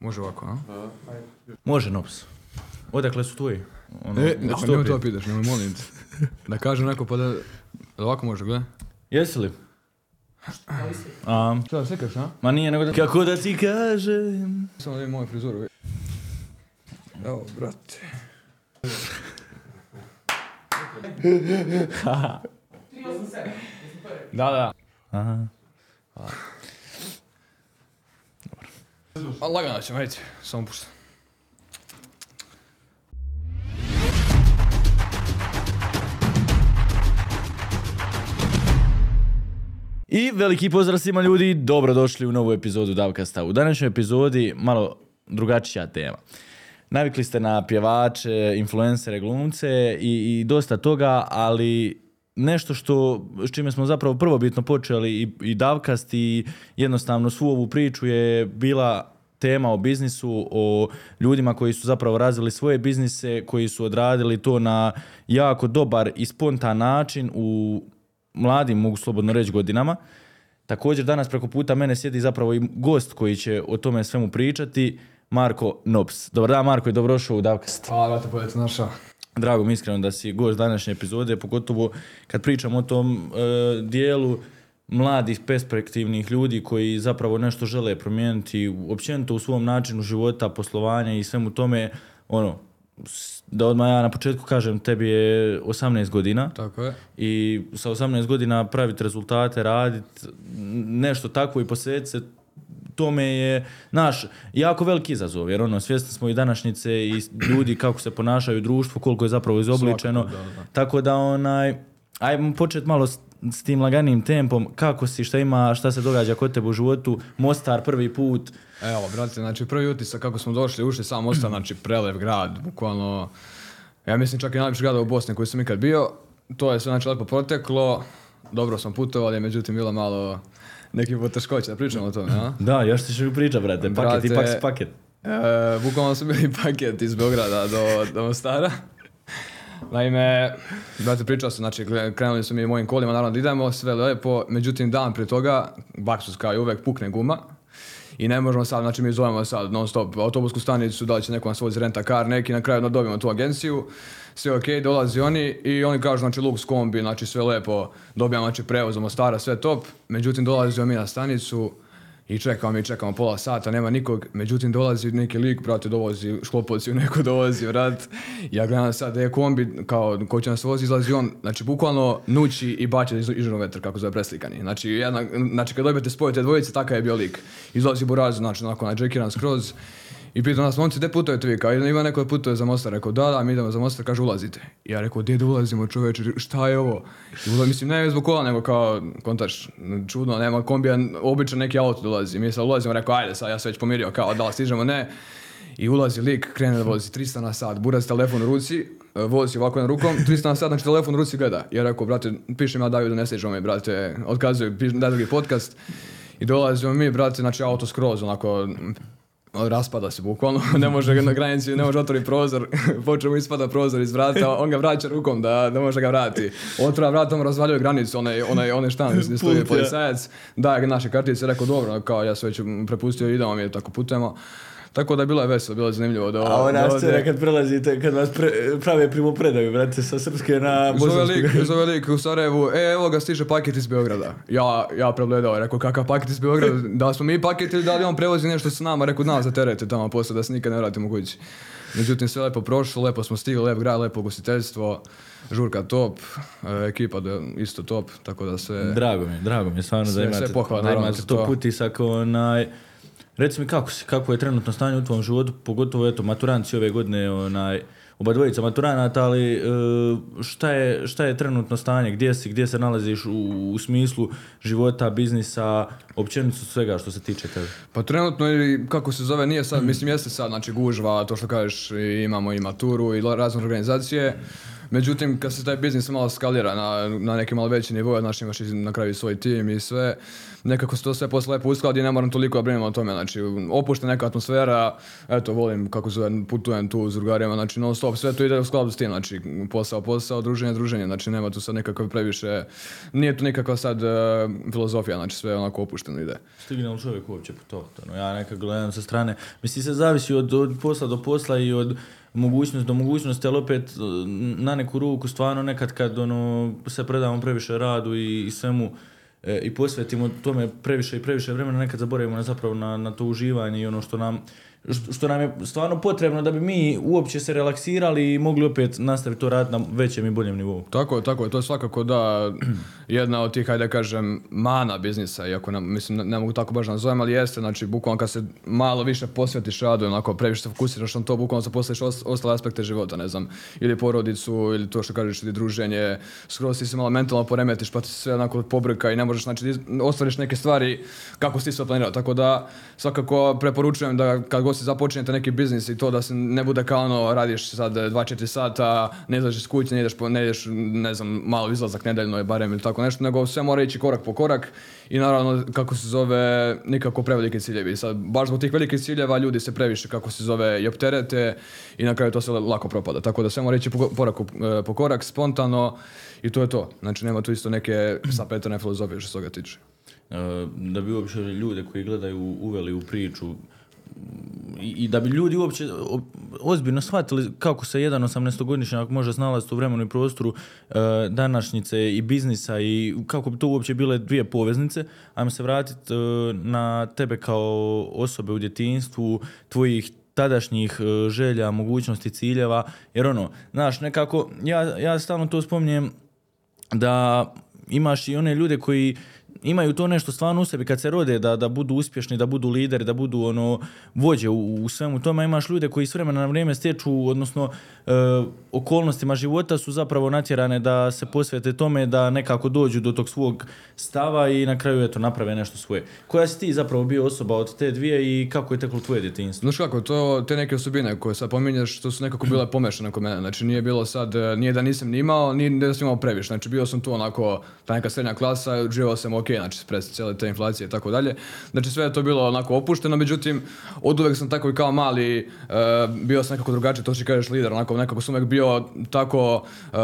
Može ovako, a? Može, Nops. Odakle su tvoji? Ono, E, već ako to nemoj prije. to pitaš, nemoj molim te. Da kažem neko pa da... Ovako može, gledaj. Jesi li? A, Šta da sekaš, a? ma nije nego da... Kako da ti kažem? Samo da vidim moju frizuru. Evo, brate. da, da. Aha. A lagano ćemo, ajde. Samo pušta. I veliki pozdrav svima ljudi, dobrodošli u novu epizodu Davkasta. U današnjoj epizodi malo drugačija tema. Navikli ste na pjevače, influencere, glumce i dosta toga, ali nešto što, s čime smo zapravo prvobitno počeli i, i Davkast i jednostavno svu ovu priču je bila tema o biznisu, o ljudima koji su zapravo razvili svoje biznise, koji su odradili to na jako dobar i spontan način u mladim, mogu slobodno reći, godinama. Također danas preko puta mene sjedi zapravo i gost koji će o tome svemu pričati, Marko Nops. Dobar dan Marko i dobrodošao u Davkast. Hvala, brate, bolje našao. Drago mi iskreno da si gost današnje epizode, pogotovo kad pričam o tom e, dijelu mladih perspektivnih ljudi koji zapravo nešto žele promijeniti općenito u svom načinu života, poslovanja i svemu tome, ono, da odmah ja na početku kažem, tebi je 18 godina Tako je. i sa 18 godina praviti rezultate, raditi nešto tako i posvetiti se tome je naš jako veliki izazov, jer ono, svjesni smo i današnjice i ljudi kako se ponašaju u društvu, koliko je zapravo izobličeno. Svakako, da, da. Tako da onaj, ajmo početi malo s, s tim laganim tempom, kako si, šta ima, šta se događa kod tebe u životu, Mostar prvi put, Evo, brate, znači prvi utisak kako smo došli, ušli sam Mostar, znači prelev grad, bukvalno, ja mislim čak i najljepši grad u Bosni koji sam ikad bio. To je sve znači lepo proteklo, dobro smo putovali, međutim bilo malo nekih poteškoća, da pričamo o tome, a? da, još ćeš mi priča, brate, paket Brate, pak paket. E, bukvalno su bili paket iz Beograda do, do Mostara. Naime, brate, pričao sam, znači, kre- krenuli su mi mojim kolima, naravno da idemo, sve lepo, međutim, dan prije toga, baksus kao i uvek, pukne guma. I ne možemo sad, znači mi zovemo sad non stop autobusku stanicu, da li će neko nas voziti renta kar neki, na kraju dobijemo tu agenciju, sve ok, dolazi oni i oni kažu, znači Lux kombi, znači sve lepo, dobijamo znači prevoz do Mostara, sve top, međutim dolazimo mi na stanicu, i čekamo mi, čekamo pola sata, nema nikog, međutim dolazi neki lik, brate, dovozi šklopociju, neko dovozi, vrat. Ja gledam sad je kombi, kao, ko će nas vozi, izlazi on, znači bukvalno nući i bače iz, izžno vetar, kako zove preslikani. Znači, jedna, znači kad dobijete spoj te dvojice, takav je bio lik. Izlazi buraz, znači, onako, nadžekiran skroz. I pita nas, momci, gdje putujete vi? Kao, ima neko da putuje za Mostar. Rekao, da, da, mi idemo za Mostar, kaže, ulazite. I ja rekao, gdje ulazimo, čoveče, šta je ovo? I ula- mislim, ne zbog kola, nego kao, kontaš, čudno, nema kombija, obično neki auto dolazi. Mi sad ulazimo, rekao, ajde, sad ja se već pomirio, kao, da li stižemo, ne. I ulazi lik, krene da vozi 300 na sat, buraz telefon u ruci, e, vozi ovako na rukom, 300 na sat, znači telefon u ruci gleda. Ja rekao, brate, pišem ja Davidu, ne stižemo mi, brate, otkazuju, pišem da drugi podcast. I dolazimo mi, brate, znači auto skroz, onako, raspada se bukvalno, ne može na granici, ne može otvoriti prozor, počeo ispada prozor iz vrata, on ga vraća rukom da, da može ga vrati. Otvara vratom, razvaljuje granicu, onaj, onaj, onaj štan gdje stoji policajac, daje ga naše kartice, rekao dobro, kao ja se već prepustio, idemo mi, tako putujemo. Tako da je bilo je veselo, bilo je zanimljivo da, A ona da scena kad prelazite, kad vas pre, prave primopredaju, brate, sa srpske na bosansku. zove lik u Sarajevu, e, evo ga stiže paket iz Beograda. Ja, ja pregledao, rekao, kakav paket iz Beograda, da smo mi paket ili da li on prevozi nešto s nama, rekao, nas za terete tamo posle, da se nikad ne vratimo kući. Međutim, sve lepo prošlo, lepo smo stigli, lep grad, lepo gostiteljstvo, žurka top, e, ekipa da, isto top, tako da sve... Drago mi drago mi stvarno da imate, da imate to to. utisak, onaj, reci mi kako si, kako je trenutno stanje u tvom životu, pogotovo eto, maturanci ove godine, onaj, oba dvojica maturanata, ali e, šta je, šta je trenutno stanje, gdje si, gdje se nalaziš u, u smislu života, biznisa, općenito svega što se tiče tebe? Pa trenutno, kako se zove, nije sad, mislim jeste sad, znači gužva, to što kažeš, imamo i maturu i razne organizacije. Međutim, kad se taj biznis malo skalira na, na neki malo veći nivo, znači imaš na kraju svoj tim i sve, nekako se to sve posle lepo uskladi i ne moram toliko brinem o tome, znači opušta neka atmosfera, eto volim kako se putujem tu s drugarima, znači non stop, sve to ide u skladu s tim, znači posao, posao, druženje, druženje, znači nema tu sad nekako previše, nije tu nikakva sad uh, filozofija, znači sve onako opušteno ide. Stigne li čovjek uopće putovati? Ono, ja nekako gledam sa strane, mislim se zavisi od, od posla do posla i od mogućnost do mogućnosti, ali opet uh, na neku ruku stvarno nekad kad ono, se predamo previše radu i, i svemu e, i posvetimo tome previše i previše vremena, nekad zaboravimo na zapravo na, na to uživanje i ono što nam što, nam je stvarno potrebno da bi mi uopće se relaksirali i mogli opet nastaviti to raditi na većem i boljem nivou. Tako je, tako je, to je svakako da jedna od tih, hajde kažem, mana biznisa, iako nam, mislim, ne, ne mogu tako baš nazovem, ali jeste, znači, bukvalno kad se malo više posvetiš radu, onako, previše se fokusiraš na to, bukvalno se posvetiš os, ostale aspekte života, ne znam, ili porodicu, ili to što kažeš, ili druženje, skroz ti se malo mentalno poremetiš, pa ti se sve onako pobrka i ne možeš, znači, ostvariš neke stvari kako si sve planirao, tako da, svakako preporučujem da kad god si započinjete neki biznis i to da se ne bude kao ono, radiš sad 2-4 sata, ne izađeš iz kuće, ne ideš, po, ne ideš, ne znam, malo izlazak nedeljno je barem ili tako nešto, nego sve mora ići korak po korak i naravno, kako se zove, nikako prevelike ciljevi. Sad, baš zbog tih velikih ciljeva ljudi se previše, kako se zove, i opterete i na kraju to se lako propada. Tako da sve mora ići po, korak, po korak, spontano i to je to. Znači, nema tu isto neke sapetane filozofije što se toga tiče. E, da bi uopće ljude koji gledaju uveli u priču i, da bi ljudi uopće ozbiljno shvatili kako se jedan 18-godišnjak može snalaziti u vremenu i prostoru e, današnjice i biznisa i kako bi to uopće bile dvije poveznice, ajmo se vratiti e, na tebe kao osobe u djetinstvu, tvojih tadašnjih e, želja, mogućnosti, ciljeva, jer ono, znaš, nekako, ja, ja stalno to spominjem da imaš i one ljude koji imaju to nešto stvarno u sebi kad se rode da, da budu uspješni, da budu lideri, da budu ono vođe u, u svemu tome. Imaš ljude koji s vremena na vrijeme stječu, odnosno e, okolnostima života su zapravo natjerane da se posvete tome da nekako dođu do tog svog stava i na kraju eto naprave nešto svoje. Koja si ti zapravo bio osoba od te dvije i kako je teklo tvoje djetinjstvo? Znaš kako, to, te neke osobine koje sad pominješ, to su nekako bile pomešane kod mene. Znači nije bilo sad, e, nije da nisam ni imao, nije da sam imao previše. Znači bio sam tu onako, ta neka srednja klasa, živao sam ok, znači spres cijele te inflacije i tako dalje. Znači sve je to bilo onako opušteno, međutim, od uvek sam tako i kao mali, e, bio sam nekako drugačiji, to što kažeš lider, onako nekako sam uvek bio tako uh,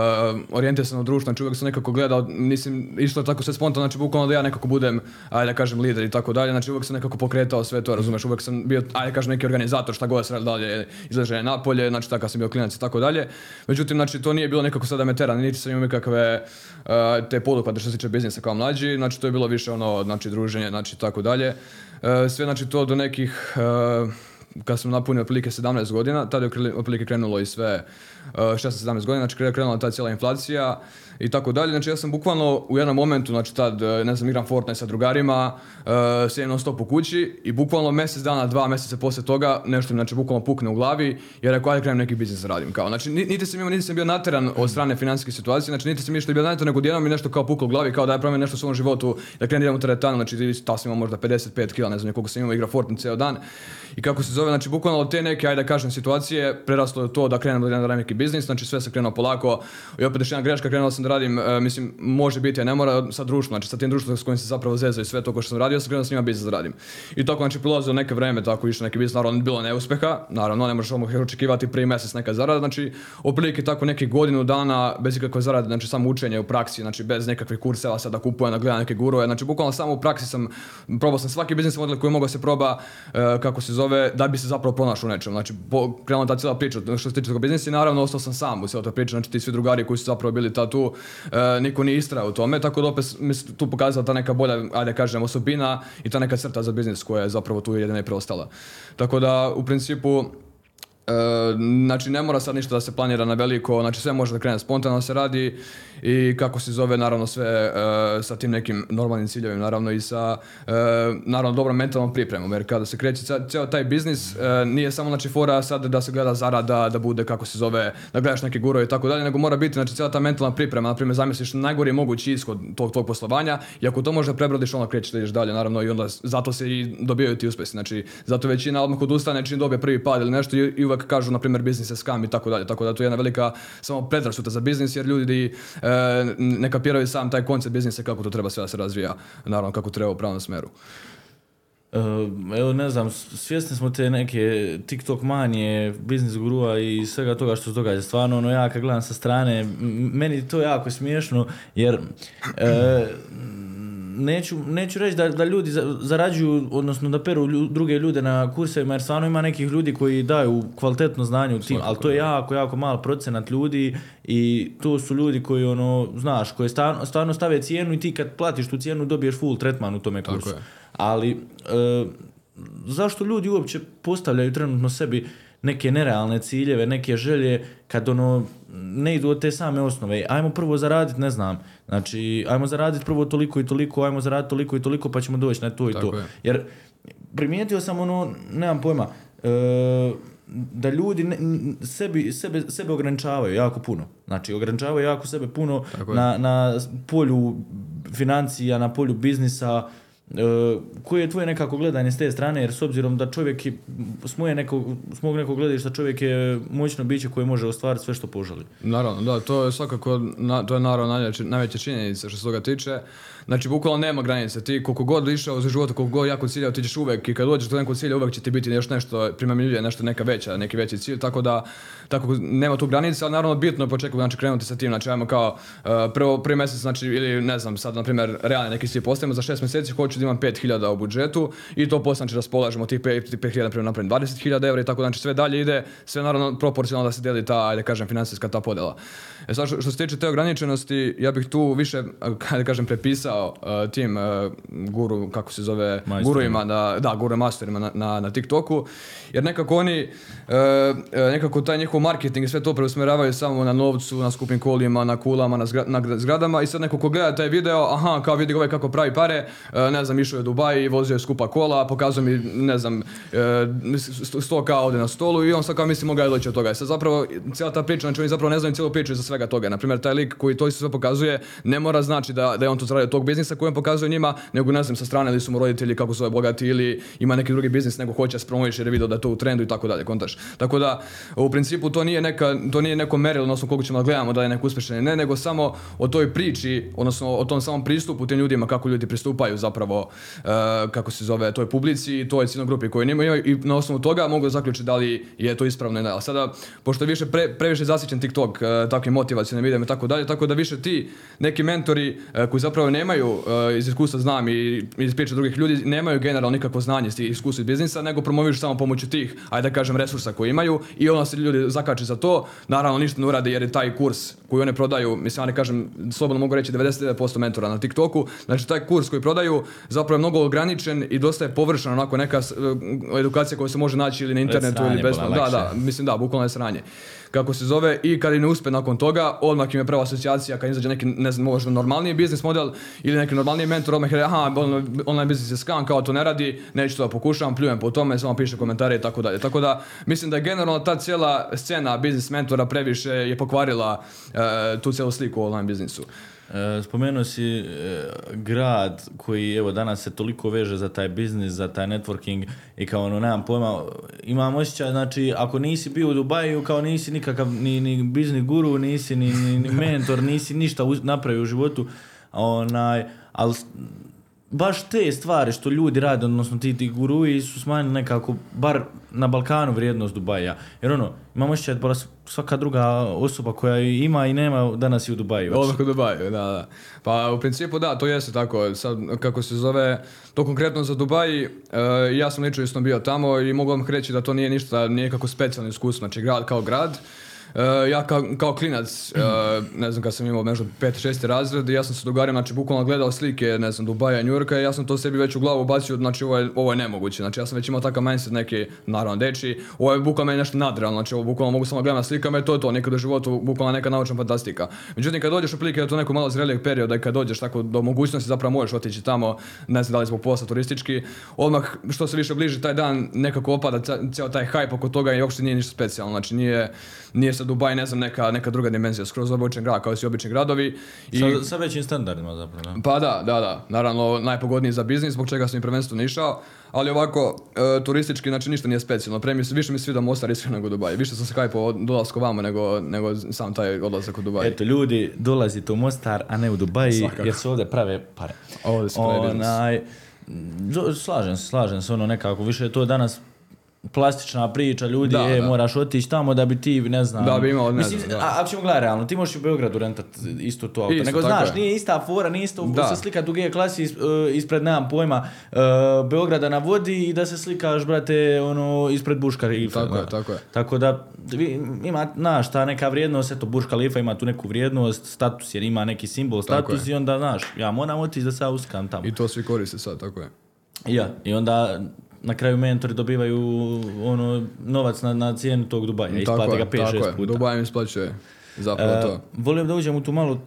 orijentisan u društvo, znači uvek sam nekako gledao, nisam išlo tako sve spontano, znači bukvalno da ja nekako budem, ajde da kažem, lider i tako dalje, znači uvek sam nekako pokretao sve to, razumeš, uvek sam bio, ajde kažem, neki organizator, šta god se dalje, izlaženje napolje, znači takav sam bio klinac i tako dalje. Međutim, znači to nije bilo nekako sada me tera, niti sam imao nikakve uh, te poduhvate što se tiče biznisa kao mlađi, znači to je bilo više ono, znači druženje, znači tako dalje. Uh, sve znači to do nekih uh, kad sam napunio otprilike 17 godina, tada je otprilike krenulo i sve uh, 16-17 godina, znači krenula ta cijela inflacija i tako dalje. Znači ja sam bukvalno u jednom momentu, znači tad, uh, ne znam, igram Fortnite sa drugarima, uh, sjedim non stop u kući i bukvalno mjesec dana, dva mjeseca poslije toga nešto mi znači bukvalno pukne u glavi jer rekao ajde krenem neki biznis radim. Kao, znači ni- niti sam imao, niti sam bio nateran od strane financijske situacije, znači niti sam išao bio nateran, nego odjednom mi nešto kao puklo u glavi, kao da ja nešto u svom životu, da krenem idem u teretanu, znači ta sam imao možda 55 kila, ne znam koliko sam imao, igra Fortnite cijel dan. I kako se zove, znači bukvalno od te neke, ajde da kažem, situacije preraslo je to da krenem da radim neki biznis, znači sve se krenuo polako i opet još jedna greška, krenuo sam da radim, e, mislim, može biti, a ne mora sa društvom, znači sa tim društvom s kojim se zapravo zezao i sve to ko što sam radio, sam s njima biznis radim. I tako znači prolazilo neke vreme, tako išao neki biznis, naravno bilo neuspeha, naravno ne možeš odmah očekivati prvi mjesec neka zarada, znači otprilike tako neki godinu dana bez ikakve zarade, znači samo učenje u praksi, znači bez nekakvih kurseva sada kupujem, da gledam neke gurove, znači bukvalno samo u praksi sam, probao sam svaki biznis model koji mogao se proba, e, kako se zove, da bi se zapravo pronašao u nečem. Znači, po, krenula ta cijela priča što se tiče tog biznisa i naravno ostao sam sam u cijeloj toj priči, znači ti svi drugari koji su zapravo bili ta tu, niko nije istrao u tome, tako da opet mi se tu pokazala ta neka bolja, ajde kažem, osobina i ta neka crta za biznis koja je zapravo tu jedina i preostala. Tako da, u principu, E, znači ne mora sad ništa da se planira na veliko, znači sve može da krene spontano se radi i kako se zove naravno sve e, sa tim nekim normalnim ciljevima naravno i sa e, naravno dobrom mentalnom pripremom jer kada se kreće cijel taj biznis e, nije samo znači fora sad da se gleda zarada da bude kako se zove da gledaš neke gurove i tako dalje nego mora biti znači cijela ta mentalna priprema na primjer zamisliš najgori mogući ishod tog tvog poslovanja i ako to možda prebrodiš onda krećeš da ideš dalje naravno i onda zato se i dobijaju ti uspjesi znači zato većina odmah odustane čim dobije prvi pad ili nešto i, i uvek kažu, na primjer, biznis je skam i tako dalje. Tako da to je jedna velika samo predrasuda za biznis, jer ljudi e, ne kapiraju sam taj koncept biznisa kako to treba sve da se razvija, naravno kako treba u pravom smeru. Uh, evo ne znam, svjesni smo te neke TikTok manije, biznis gurua i svega toga što se događa. Stvarno, ono, ja kad gledam sa strane, meni to jako smiješno, jer e, neću, neću reći da, da ljudi za- zarađuju, odnosno da peru lju- druge ljude na kursevima, jer stvarno ima nekih ljudi koji daju kvalitetno znanje u tim, ali to je jako, jako mal procenat ljudi i to su ljudi koji, ono, znaš, koji stvarno, stvarno stave cijenu i ti kad platiš tu cijenu dobiješ full tretman u tome kursu. je. Ali, e, zašto ljudi uopće postavljaju trenutno sebi neke nerealne ciljeve, neke želje, kad ono ne idu od te same osnove. Ajmo prvo zaraditi, ne znam, znači, ajmo zaraditi prvo toliko i toliko, ajmo zaraditi toliko i toliko, pa ćemo doći na to i Tako to. je. Jer primijetio sam ono, nemam pojma, e, da ljudi ne- sebi, sebe, sebe ograničavaju jako puno. Znači, ograničavaju jako sebe puno na, na polju financija, na polju biznisa, koje je tvoje nekako gledanje s te strane, jer s obzirom da čovjek je, s, moje nekog, s mog nekog gledišta čovjek je moćno biće koje može ostvariti sve što poželi. Naravno, da, to je svakako, na, to je naravno najveća, najveća činjenica što se toga tiče. Znači, bukvalno nema granice. Ti koliko god išao za života, koliko god jako ciljao, ti ćeš uvek i kad dođeš do nekog cilja, uvek će ti biti još nešto primamljivije, nešto neka veća, neki veći cilj, tako da tako nema tu granice, ali naravno bitno je početku znači krenuti sa tim, znači ajmo kao uh, prvo prvi mjesec, znači ili ne znam, sad na primjer realni neki cilj postavimo za šest mjeseci hoću da imam 5000 u budžetu i to posle znači raspolažemo tih 5 tih 5000 na primjer napravim 20000 eura i tako znači sve dalje ide, sve naravno proporcionalno da se deli ta, ajde kažem, financijska ta podjela. E sad što, što se tiče te ograničenosti, ja bih tu više, ajde kažem, prepisao uh, tim uh, guru, kako se zove, Majstorima. guruima, na, da, guru masterima na, na, na TikToku, jer nekako oni, uh, uh, nekako taj njihov marketing i sve to preusmjeravaju samo na novcu, na skupim kolima, na kulama, na, zgra- na zgradama i sad neko ko gleda taj video, aha, kao vidi ovaj kako pravi pare, uh, ne znam, išao je u Dubai, vozio je skupa kola, pokazuje mi, ne znam, uh, st- sto kao ovdje na stolu i on sad kao misli mogu ja doći od toga. I sad zapravo, cijela ta priča, znači oni zapravo ne znaju cijelu priču iza svega toga. Naprimjer, taj lik koji to isto sve pokazuje, ne mora znači da, da je on tu zaradio tog biznisa koji on pokazuje njima, nego ne znam, sa strane ili su mu roditelji kako su bogati ili ima neki drugi biznis nego hoće spromoviš jer je vidio da je to u trendu i tako dalje, kontaš. Tako da, u principu to nije, neka, to nije neko merilo, odnosno koliko ćemo da gledamo da je neko uspješan ne, nego samo o toj priči, odnosno o tom samom pristupu tim ljudima, kako ljudi pristupaju zapravo, e, kako se zove, toj publici, toj ciljnoj grupi koju nemaju i na osnovu toga mogu zaključiti da li je to ispravno ili ne. A sada, pošto je više pre, previše zasićen TikTok e, takvim motivacijnim videima i tako dalje, tako da više ti neki mentori e, koji zapravo nemaju e, iz iskustva znam i iz priče drugih ljudi, nemaju generalno nikakvo znanje iz tih iskustva iz biznisa, nego promoviš samo pomoću tih, ajde da kažem, resursa koje imaju i onda se ljudi zakače za to, naravno ništa ne urade jer je taj kurs koji oni prodaju, mislim, ja ne kažem, slobodno mogu reći 99% mentora na TikToku, znači taj kurs koji prodaju zapravo je mnogo ograničen i dosta je površan, onako neka e, edukacija koja se može naći ili na internetu sranje ili besplatno. bila Da, da, mislim da, bukvalno je sranje. Kako se zove i kad im ne uspe nakon toga, odmah im je prva asocijacija kad izađe neki, ne znam, možda normalniji biznis model ili neki normalniji mentor, odmah je aha, on- online biznis je skam, kao to ne radi, neću to pokušavam, pljujem po tome, samo piše komentare i tako dalje. Tako da, mislim da je generalno ta cijela scena biznis mentora previše je pokvarila e, tu cijelu sliku u online biznisu. E, spomenuo si e, grad koji evo danas se toliko veže za taj biznis, za taj networking i kao ono nemam pojma, imam osjećaj znači ako nisi bio u Dubaju kao nisi nikakav ni, ni biznis guru, nisi ni, ni, mentor, nisi ništa napravio u životu, onaj, ali baš te stvari što ljudi rade, odnosno ti, ti guruji su smanjili nekako, bar na Balkanu vrijednost Dubaja. Jer ono, imam osjećaj da svaka druga osoba koja ima i nema danas i u Dubaju. Odmah u Dubaju, da, da. Pa u principu da, to jeste tako. Sad, kako se zove, to konkretno za Dubai, e, ja sam lično bio tamo i mogu vam reći da to nije ništa, nije kako specijalno iskustvo, znači grad kao grad. E, ja kao, kao klinac, e, ne znam kad sam imao možda 5-6 razred, ja sam se dogario, znači bukvalno gledao slike, ne znam, Dubaja, New Yorka ja sam to sebi već u glavu bacio, znači ovo je, ovo je nemoguće, znači ja sam već imao takav mindset neki, naravno deči, ovo je bukvalno meni nešto nadrealno, znači ovo bukvalno mogu samo gledati na slikama i to je to, nikad u životu bukvalno neka naučna fantastika. Međutim, kad dođeš u prilike to neko malo zrelijeg perioda i kad dođeš tako do mogućnosti zapravo možeš otići tamo, ne znam da li zbog posla turistički, odmah što se više bliži taj dan nekako opada cijel taj hype oko toga i uopšte nije ništa specijalno, znači nije, nije sad Dubai, ne znam, neka, neka druga dimenzija, skroz običan grad kao i svi obični gradovi. I, Sa, sa većim standardima zapravo, da. pa da, da, da. Naravno, najpogodniji za biznis, zbog čega sam i prvenstveno išao. ali ovako, e, turistički, znači ništa nije specijalno. Pre mi se, više mi se svida Mostar iskreno nego Dubaj. Više sam se hajpao od dolaska vamo nego, nego sam taj odlazak u Dubaj. Eto, ljudi, dolazite u Mostar, a ne u Dubaji, Svakako. jer se ovdje prave pare. Ovdje se biznis. Onaj, slažem se, slažem se, ono nekako, više je to danas plastična priča, ljudi, Da, e, da. moraš otići tamo da bi ti, ne znam... Da bi imao, ne Mislim, znam, da. A, ako ćemo gledati realno, ti možeš u Beogradu rentat isto to auto, Isto, nego znaš, je. nije ista fora, nije isto Da. se slikat u G klasi is- e, ispred, nemam pojma, e, Beograda na vodi i da se slikaš, brate, ono, ispred Buška Rifa. Tako je, tako je. Tako da, vi, ima, znaš, ta neka vrijednost, eto, Burj Khalifa ima tu neku vrijednost, status jer ima neki simbol, status i onda, znaš, ja moram otići da se uskam tamo. I to svi koriste sad, tako je. Ja, i onda na kraju mentori dobivaju ono, novac na, na cijenu tog Dubaja, isplate tako ga je, tako 5-6 je. puta. Dubaj mi isplaćuje zapravo E, to. Volio bi da uđem u tu malo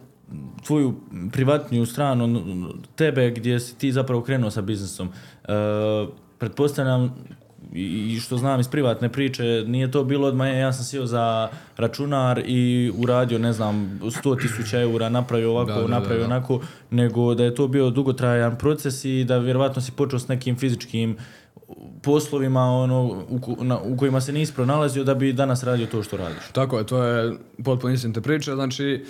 tvoju privatniju stranu, tebe gdje si ti zapravo krenuo sa biznisom. E, pretpostavljam i što znam iz privatne priče, nije to bilo odmah, ja sam sjeo za računar i uradio, ne znam, 100 tisuća eura, napravio ovako, Da, da, da, napravio da. onako, nego da je to bio dugotrajan proces i da vjerovatno si počeo s nekim fizičkim poslovima ono, u, na- u kojima se nisi pronalazio da bi danas radio to što radiš. Tako je, to je potpuno istinite priče, znači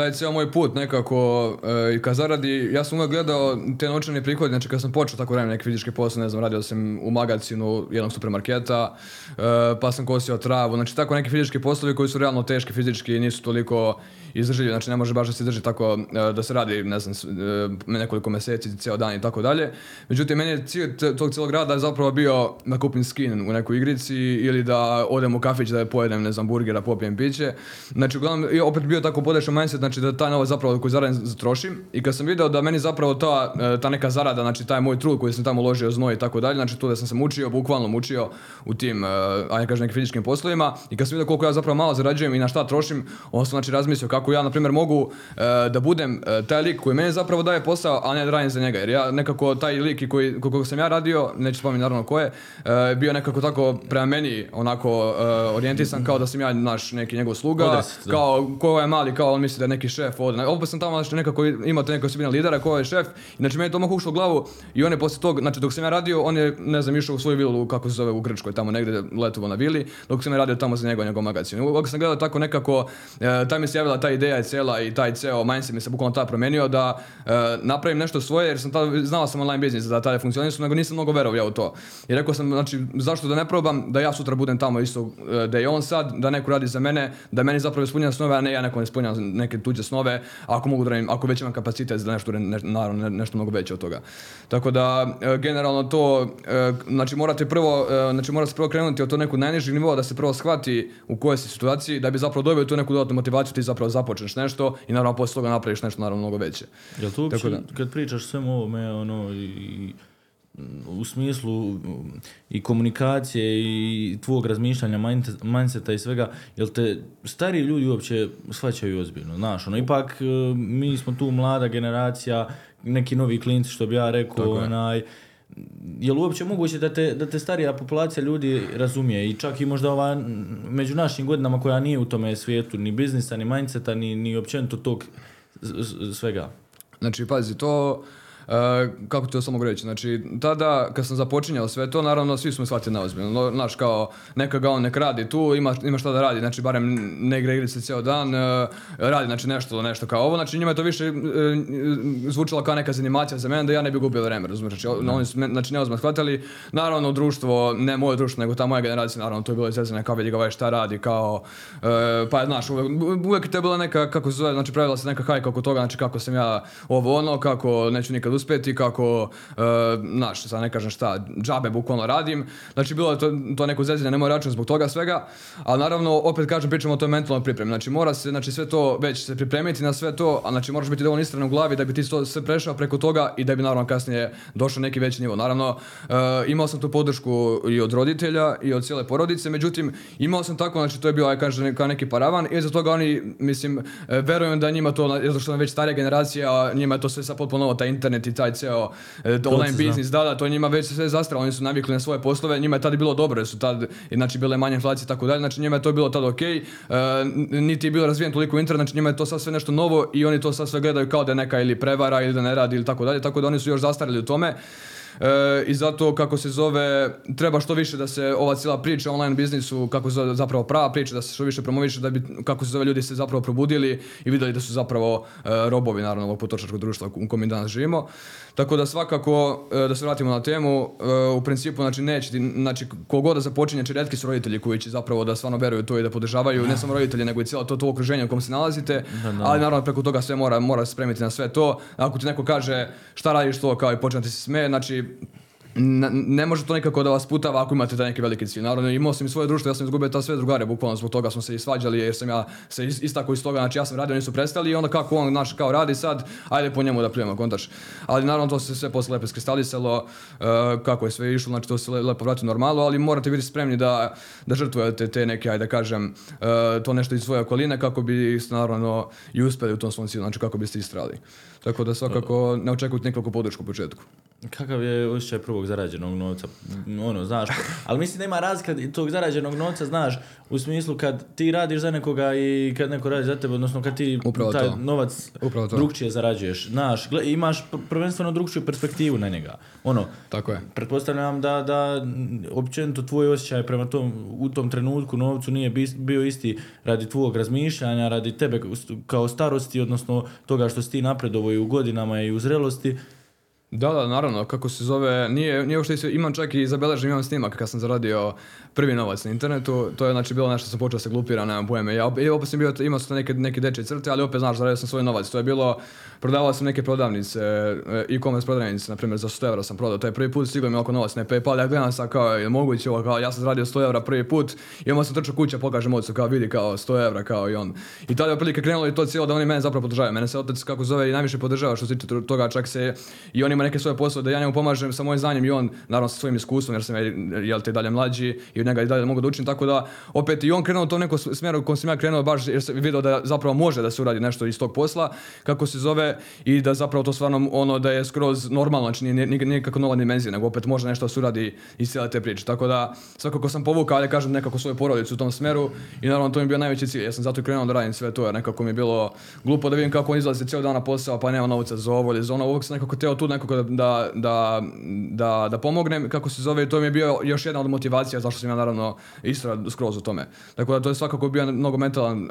taj cijel moj put nekako e, i kad zaradi, ja sam uvijek gledao te novčane prihode, znači kad sam počeo tako radim neke fizičke poslove, ne znam, radio sam u magazinu jednog supermarketa, e, pa sam kosio travu, znači tako neki fizički poslovi koji su realno teški fizički i nisu toliko izdržljivi, znači ne može baš da se drži tako e, da se radi, ne znam, e, nekoliko mjeseci, cijel dan i tako dalje. Međutim, meni je cilj tog cijelog rada zapravo bio da kupim skin u nekoj igrici ili da odem u kafić da pojedem, ne znam, burgera, popijem piće. Znači, uglavnom, opet bio tako podešao mindset, znači da taj novac zapravo koji zaradim zatrošim. I kad sam video da meni zapravo ta, e, ta neka zarada, znači taj moj trud koji sam tamo uložio, znoj i tako dalje, znači to da sam se mučio, bukvalno mučio u tim, e, ajde kažem, nekim fizičkim poslovima. I kad sam vidio koliko ja zapravo malo zarađujem i na šta trošim, onda sam znači razmislio kako ja, na primjer, mogu e, da budem taj lik koji meni zapravo daje posao, a ne da radim za njega. Jer ja nekako taj lik koji, koliko sam ja radio, neću spomenuti naravno ko je, bio nekako tako prema meni onako orijentisan kao da sam ja naš neki njegov sluga, kao ko je mali, kao on misli da je neki šef ovdje. Opet sam tamo znači, nekako imate neke osobine lidera ko je šef. Znači meni to odmah ušlo u glavu i on je poslije tog, znači dok sam ja radio, on je ne znam išao u svoju vilu kako se zove u Grčkoj, tamo negdje letovao na vili, dok sam ja radio tamo za njegov njegov magazin. Uvijek sam gledao tako nekako, e, taj mi se javila ta ideja i cijela i taj ceo mindset mi se bukvalno ta promijenio da e, napravim nešto svoje jer sam tada, znao sam online biznis da tada funkcionisao, nego nisam mnogo verovao u to. I rekao sam, znači, zašto da ne probam, da ja sutra budem tamo isto e, da je on sad, da neko radi za mene, da meni zapravo ispunjava snove, a ne ja nekom ispunjavam neke tuđe snove, ako mogu da radim, ako već imam kapacitet za nešto, ne, naravno ne- nešto mnogo veće od toga. Tako da, e, generalno to, e, znači morate prvo, e, znači mora se prvo krenuti od to nekog najnižeg nivoa da se prvo shvati u kojoj si situaciji, da bi zapravo dobio tu neku dodatnu motivaciju, ti zapravo započneš nešto i naravno poslije toga napraviš nešto naravno mnogo veće. Jel to uopće, Tako da. kad pričaš svemu ovome, ono, i, u smislu i komunikacije i tvog razmišljanja, mindset- mindseta i svega, jel te stariji ljudi uopće shvaćaju ozbiljno, znaš, ono, ipak uh, mi smo tu mlada generacija, neki novi klinci, što bi ja rekao, je. onaj, je li uopće moguće da te, da te starija populacija ljudi razumije i čak i možda ova među našim godinama koja nije u tome svijetu ni biznisa, ni mindseta, ni, ni općenito tog svega. Znači, pazi, to... e, kako ti to samo reći? Znači, tada kad sam započinjao sve to, naravno svi smo shvatili neozbiljno. No, Znaš, kao, neka ga on nek radi tu, ima, ima šta da radi, znači barem ne igra igrice cijel dan, e, radi znači nešto, nešto kao ovo, znači njima je to više e, zvučalo kao neka zanimacija za mene da ja ne bi gubio vreme, razumiješ? Znači, o- oni su me, znači neozbiljno shvatili, naravno društvo, ne moje društvo, nego ta moja generacija, naravno to je bilo izrezane kao vidi ga ovaj šta radi, kao, pa znaš, uvek, uvek to bila neka, kako se zove, znači pravila se neka hajka oko toga, znači kako sam ja ovo ono, kako neću nikad uspjeti, kako, e, znaš, sad ne kažem šta, džabe bukvalno radim, znači bilo je to, to neko zezanje, ne moj račun zbog toga svega, ali naravno, opet kažem, pričamo o toj mentalnoj pripremi, znači mora se, znači sve to već se pripremiti na sve to, a znači moraš biti dovoljno istran u glavi da bi ti sve prešao preko toga i da bi naravno kasnije došao neki veći nivo. Naravno, e, imao sam tu podršku i od roditelja i od cijele porodice, međutim, imao sam tako, znači to je bio, aj kaže, kao neki paravan i za toga oni, mislim, e, verujem da njima to, zato što je već starija generacija, njima je to sve sad potpuno novo, taj internet i taj ceo e, online biznis, da, da, to njima već sve zastralo, oni su navikli na svoje poslove, njima je tada bilo dobro, jer su tad, znači bile manje inflacije i tako dalje, znači njima je to bilo tad ok, e, niti je bilo razvijen toliko internet, znači njima je to sad sve nešto novo i oni to sad sve gledaju kao da je neka ili prevara ili da ne radi ili tako dalje, tako da oni su još zastarili u tome. E, I zato, kako se zove, treba što više da se ova cijela priča o online biznisu, kako se zove zapravo prava priča, da se što više promoviše, da bi, kako se zove, ljudi se zapravo probudili i vidjeli da su zapravo e, robovi, naravno, ovog potrošačkog društva u kojem mi danas živimo. Tako da svakako, e, da se vratimo na temu, e, u principu, znači, neće, znači, kogod da započinje, znači, retki su roditelji koji će zapravo da stvarno veruju to i da podržavaju, ne samo roditelji, nego i cijelo to, to okruženje u kojem se nalazite, ali naravno preko toga sve mora, mora spremiti na sve to. Ako ti neko kaže šta radiš to, kao i počne ti se sme, znači, ne, može to nikako da vas putava ako imate taj neki veliki cilj. Naravno, imao sam i svoje društvo, ja sam izgubio ta sve drugare, bukvalno zbog toga smo se i svađali jer sam ja se is- istakao iz toga, znači ja sam radio, oni su prestali i onda kako on naš kao radi sad, ajde po njemu da primamo kontaš. Ali naravno to se sve posle lepo iskristalisalo, uh, kako je sve išlo, znači to se le- lepo vrati normalno, ali morate biti spremni da, da žrtvujete te neke, ajde da kažem, uh, to nešto iz svoje okoline kako bi naravno i uspjeli u tom svom cilju, znači kako biste istrali. Tako da svakako ne očekujte nikakvu podršku u početku. Kakav je osjećaj prvog zarađenog novca? Ono, znaš, ali mislim da ima razlika tog zarađenog novca, znaš, u smislu kad ti radiš za nekoga i kad neko radi za tebe, odnosno kad ti Upravo taj to. novac Upravo to. drugčije zarađuješ, znaš, imaš pr- prvenstveno drugčiju perspektivu na njega. Ono, Tako je. pretpostavljam da, da općenito tvoj osjećaj prema tom, u tom trenutku novcu nije bio isti radi tvojeg razmišljanja, radi tebe kao starosti, odnosno toga što si ti napredovao i u godinama i u zrelosti. Da, da, naravno, kako se zove, nije, nije isto, imam čak i zabeležen, imam snimak kad sam zaradio prvi novac na internetu, to je znači bilo nešto što sam počeo se glupira, nemam pojme, ja opet, opet sam bio, imao sam neke, neke dečje crte, ali opet znaš, zaradio sam svoj novac, to je bilo, prodavao sam neke prodavnice, e, e-commerce prodavnice, na primjer za 100 evra sam prodao, taj prvi put stigao mi oko novac na Paypal, ja gledam sad kao, je moguće ovo, kao, ja sam zaradio 100 evra prvi put, i onda sam trčao kuća, pokažem ocu, kao vidi, kao 100 evra, kao i on. I tada je otprilike krenulo i to cijelo da oni mene zapravo podržavaju, mene se otac, kako zove, i najviše podržava što se tiče toga, čak se, i on ima neke svoje poslove da ja njemu pomažem sa mojim znanjem i on, naravno sa svojim iskustvom, jer sam ja, jel te dalje mlađi i od njega i dalje mogu da učim, tako da opet i on krenuo to neko smjeru u sam ja krenuo baš jer sam vidio da zapravo može da se uradi nešto iz tog posla, kako se zove i da zapravo to stvarno ono da je skroz normalno, znači nije, nikako nova dimenzija, nego opet može nešto da se uradi iz cijele te priče. Tako da svakako sam povukao, ali kažem nekako svoju porodicu u tom smjeru i naravno to mi je bio najveći cilj. Ja sam zato krenuo da radim sve to jer nekako mi je bilo glupo da vidim kako on izlazi cijeli dan na posao pa nema novca za ovo ili za ono. Uvijek sam nekako teo tu nekako da, da, da, da, da pomognem, kako se zove, to mi je bio još jedna od motivacija zašto sam ja naravno isto skroz u tome. Tako da to je svakako bio mnogo mentalan, e,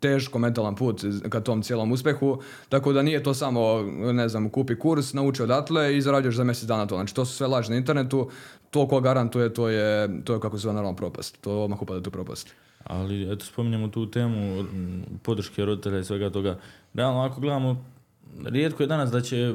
teško mentalan put ka tom cijelom uspjehu, tako da nije to samo, ne znam, kupi kurs, nauči odatle i zarađuješ za mjesec dana to. Znači to su sve laži na internetu, to ko garantuje, to je, to je kako se zove naravno propast. To odmah upada tu propast. Ali eto spominjemo tu temu m, podrške roditelja i svega toga. Realno ako gledamo, rijetko je danas da će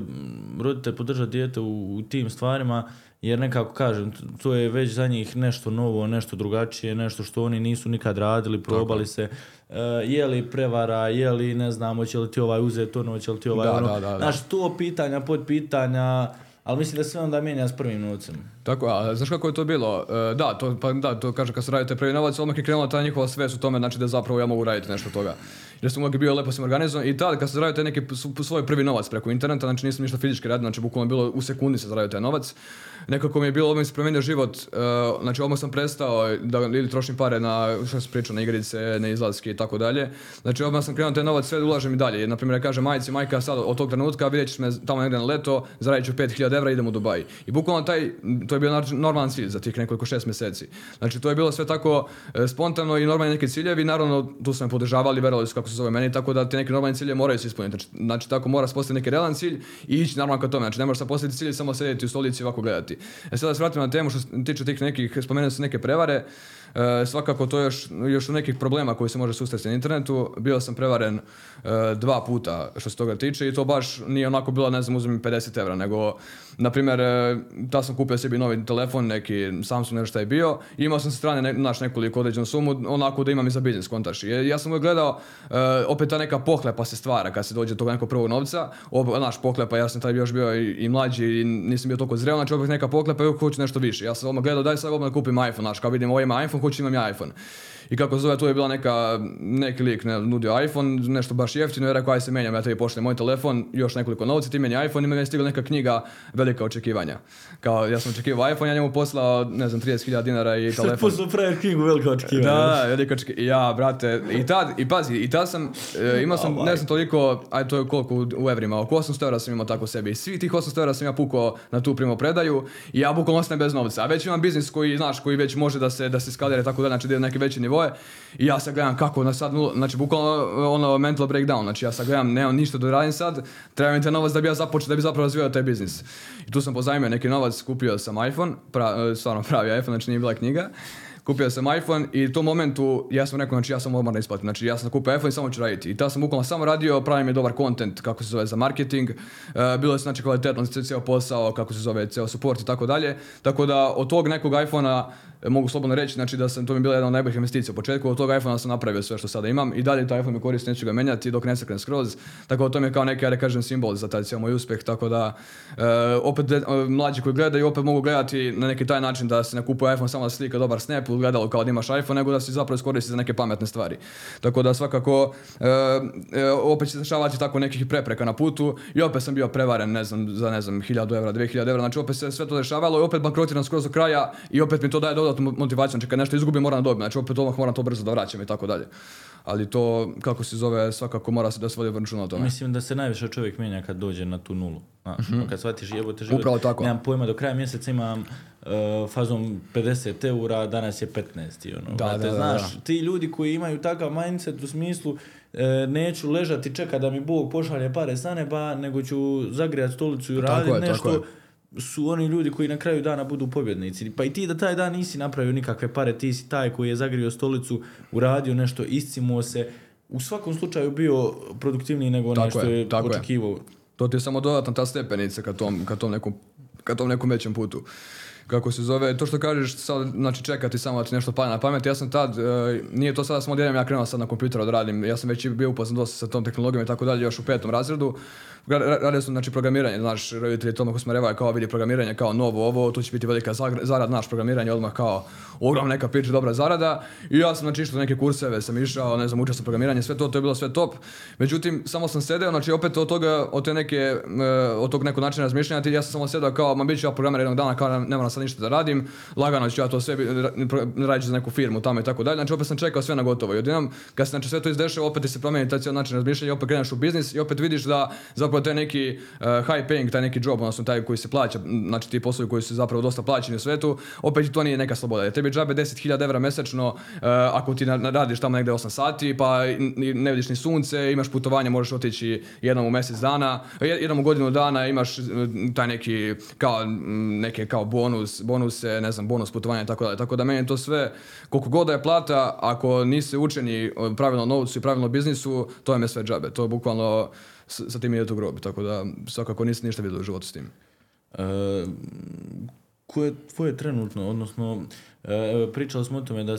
roditelj podržati dijete u, u tim stvarima, jer nekako kažem, to je već za njih nešto novo, nešto drugačije, nešto što oni nisu nikad radili, probali se. E, je li prevara, je li ne znam, hoće li ti ovaj uzeti ono, hoće li ti ovaj Da, ono. da, da, da. Znaš, to pitanja, pod pitanja, ali mislim da se onda mijenja s prvim novcem. Tako, a znaš kako je to bilo? E, da, to, pa da, to kaže kad se radite prvi novac, odmah je krenula ta njihova svest u tome, znači da zapravo ja mogu raditi nešto toga. Jer sam uvijek bio lepo sam organizovan i tad kad se zaradio neki svoj prvi novac preko interneta, znači nisam ništa fizički radio, znači bukvalno bilo u sekundi se zaradio taj novac. Nekako mi je bilo, odmah se promijenio život, e, znači odmah sam prestao da ili trošim pare na, što sam pričao, na igrice, na izlaske i tako dalje. Znači odmah sam krenuo taj novac sve ulažem i dalje. Jer, na primjer, ja kažem majci, majka sad od tog trenutka vidjet ćeš me tamo negdje na leto, zaradit ću 5000 evra, idem u Dubai. I bukvalno taj, to je bio normalan cilj za tih nekoliko šest mjeseci. Znači to je bilo sve tako e, spontano i normalni neki ciljevi, naravno tu su me podržavali, verovali su kako se zove meni, tako da ti neki normalni ciljevi moraju se ispuniti. Znači, znači tako mora se postaviti neki realan cilj i ići naravno ka tome. Znači ne možeš sad postaviti cilj samo sjediti u stolici i ovako gledati. E sada da se vratimo na temu što se tiče tih nekih, spomenuo sam neke prevare, svakako to je još, još nekih problema koji se može susresti na internetu. Bio sam prevaren e, dva puta što se toga tiče i to baš nije onako bilo, ne znam, uzmem 50 evra, nego, na primjer, e, ta sam kupio sebi novi telefon, neki Samsung, nešto je bio, i imao sam sa strane ne, naš nekoliko određenu sumu, onako da imam i za biznis kontaš. Ja sam gledao, e, opet ta neka pohlepa se stvara kad se dođe do tog nekog prvog novca, op, naš pohlepa, ja sam taj još bio i, i mlađi i nisam bio toliko zreo, znači opet neka pohlepa i hoću nešto više. Ja sam gledao, daj sad odmah da kupim iPhone, znaš, kao vidim, ovo iPhone, hoću imam ja iPhone. I kako se zove, tu je bila neka, neki lik ne, nudio iPhone, nešto baš jeftino, i rekao aj se menjam, ja tebi pošaljem moj telefon, još nekoliko novci, ti meni iPhone i meni je stigla neka knjiga velika očekivanja. Kao ja sam očekivao iPhone, ja njemu poslao, ne znam, 30.000 dinara i telefon. poslao pravi knjigu veliko očekivanja. Da, da, velika očekivanja. Ja, brate, i tad, i pazi, i tad sam, e, imao sam, ne znam toliko, aj to je koliko u, u evrima, oko 800 eura sam imao tako sebi. I svi tih 800 eura sam ja pukao na tu primopredaju i ja bukvalno ostajem bez novca. A već imam biznis koji, znaš, koji već može da se, da se skalira tako da, znači da ide na neke veće nivoje. I ja sad gledam kako na sad, znači bukvalno ono mental breakdown, znači ja sad gledam, nemam ništa da radim sad, treba mi taj novac da bi ja započeo, da bi zapravo razvijao taj biznis. I tu sam pozajmio neki novac, kupio sam iPhone, pra, stvarno pravi iPhone, znači nije bila knjiga. Kupio sam iPhone i u tom momentu ja sam rekao, znači ja sam odmah ne isplatim. Znači ja sam kupio iPhone i samo ću raditi. I tada sam bukvalno samo radio, pravim je dobar content, kako se zove, za marketing. E, bilo je znači kvalitetno cijel posao, kako se zove, ceo support i tako dalje. Tako da od tog nekog iPhonea e, mogu slobodno reći, znači da sam, to mi bila jedna od najboljih investicija u početku, od tog iPhonea sam napravio sve što sada imam i dalje taj iPhone mi koristim, neću ga menjati dok ne saknem skroz, tako da to mi je kao neki, ja da kažem, simbol za taj cijel moj uspjeh, tako da e, opet e, mlađi koji gledaju opet mogu gledati na neki taj način da se ne kupuje iPhone samo da slika dobar snap ili gledalo kao da imaš iPhone, nego da se zapravo iskoristi za neke pametne stvari. Tako da svakako e, e, opet će se dešavati tako nekih prepreka na putu i opet sam bio prevaren, ne znam, za ne znam, 1000 evra, 2000 evra, znači opet se sve to dešavalo i opet bankrotiram skroz do kraja i opet mi to daje dodatnu motivaciju, znači kad nešto izgubim moram dobiti, znači opet odmah moram to brzo da vraćam i tako dalje. Ali to, kako se zove, svakako mora se da se vodi računa o tome. Mislim da se najviše čovjek mijenja kad dođe na tu nulu. Znaš, Kad shvatiš jebote život, Upravo tako. nemam pojma, do kraja mjeseca imam uh, fazom 50 eura, danas je 15. i Ono, Da, brate, da, da, znaš, da. ti ljudi koji imaju takav mindset u smislu e, neću ležati čeka da mi Bog pošalje pare sa neba, nego ću zagrijati stolicu i raditi nešto. je. Su oni ljudi koji na kraju dana budu pobjednici. Pa i ti da taj dan nisi napravio nikakve pare, ti si taj koji je zagrio stolicu, uradio nešto, iscimuo se, u svakom slučaju bio produktivniji nego onaj što je, je, tako je. očekivao. To ti je samo dodatna ta stepenica ka tom, ka tom, nekom, ka tom nekom većem putu. Kako se zove, to što kažeš, sad, znači čekati samo da ti nešto padne na pamet, ja sam tad, e, nije to sada samo odjednom ja krenuo sad na kompjuteru da radim, ja sam već bio upoznan dosta sa tom tehnologijom i tako dalje, još u petom razredu, Ra- ra- radio sam znači programiranje, znaš, roditelji tome ko smo revali kao vidi programiranje kao novo ovo, tu će biti velika zarada, naš programiranje odmah kao ogromna neka priča, dobra zarada i ja sam znači išao neke kurseve, sam išao, ne znam, učio sam programiranje, sve to, to je bilo sve top. Međutim, samo sam sedeo, znači opet od toga, od te neke, e, od tog nekog načina razmišljanja, ja sam samo sedeo kao, ma bit ću ja programer jednog dana, kao ne moram sad ništa da radim, lagano ću ja to sve, ra- pro- radit ću za neku firmu tamo i tako dalje, znači opet sam čekao sve na gotovo i odjednom, kad se znači sve to izdešava, opet ti se promijeni taj cijel način razmišljanja, opet kreneš u biznis i opet vidiš da zapravo taj neki uh, high paying, taj neki job, odnosno taj koji se plaća, znači ti poslovi koji su zapravo dosta plaćeni u svetu, opet to nije neka sloboda. Jer tebi džabe 10.000 evra mesečno, uh, ako ti na, radiš tamo negde 8 sati, pa ne vidiš ni sunce, imaš putovanje, možeš otići jednom u mjesec dana, jed- jednom u godinu dana imaš uh, taj neki kao neke kao bonus, bonuse, ne znam, bonus putovanja i tako dalje. Tako da meni je to sve, koliko god je plata, ako nisi učeni pravilno novcu i pravilno biznisu, to je me sve džabe. To je bukvalno s- sa tim idete u grob, tako da svakako nisi ništa vidio u životu s tim. E, ko je tvoje trenutno, odnosno e, pričali smo o tome da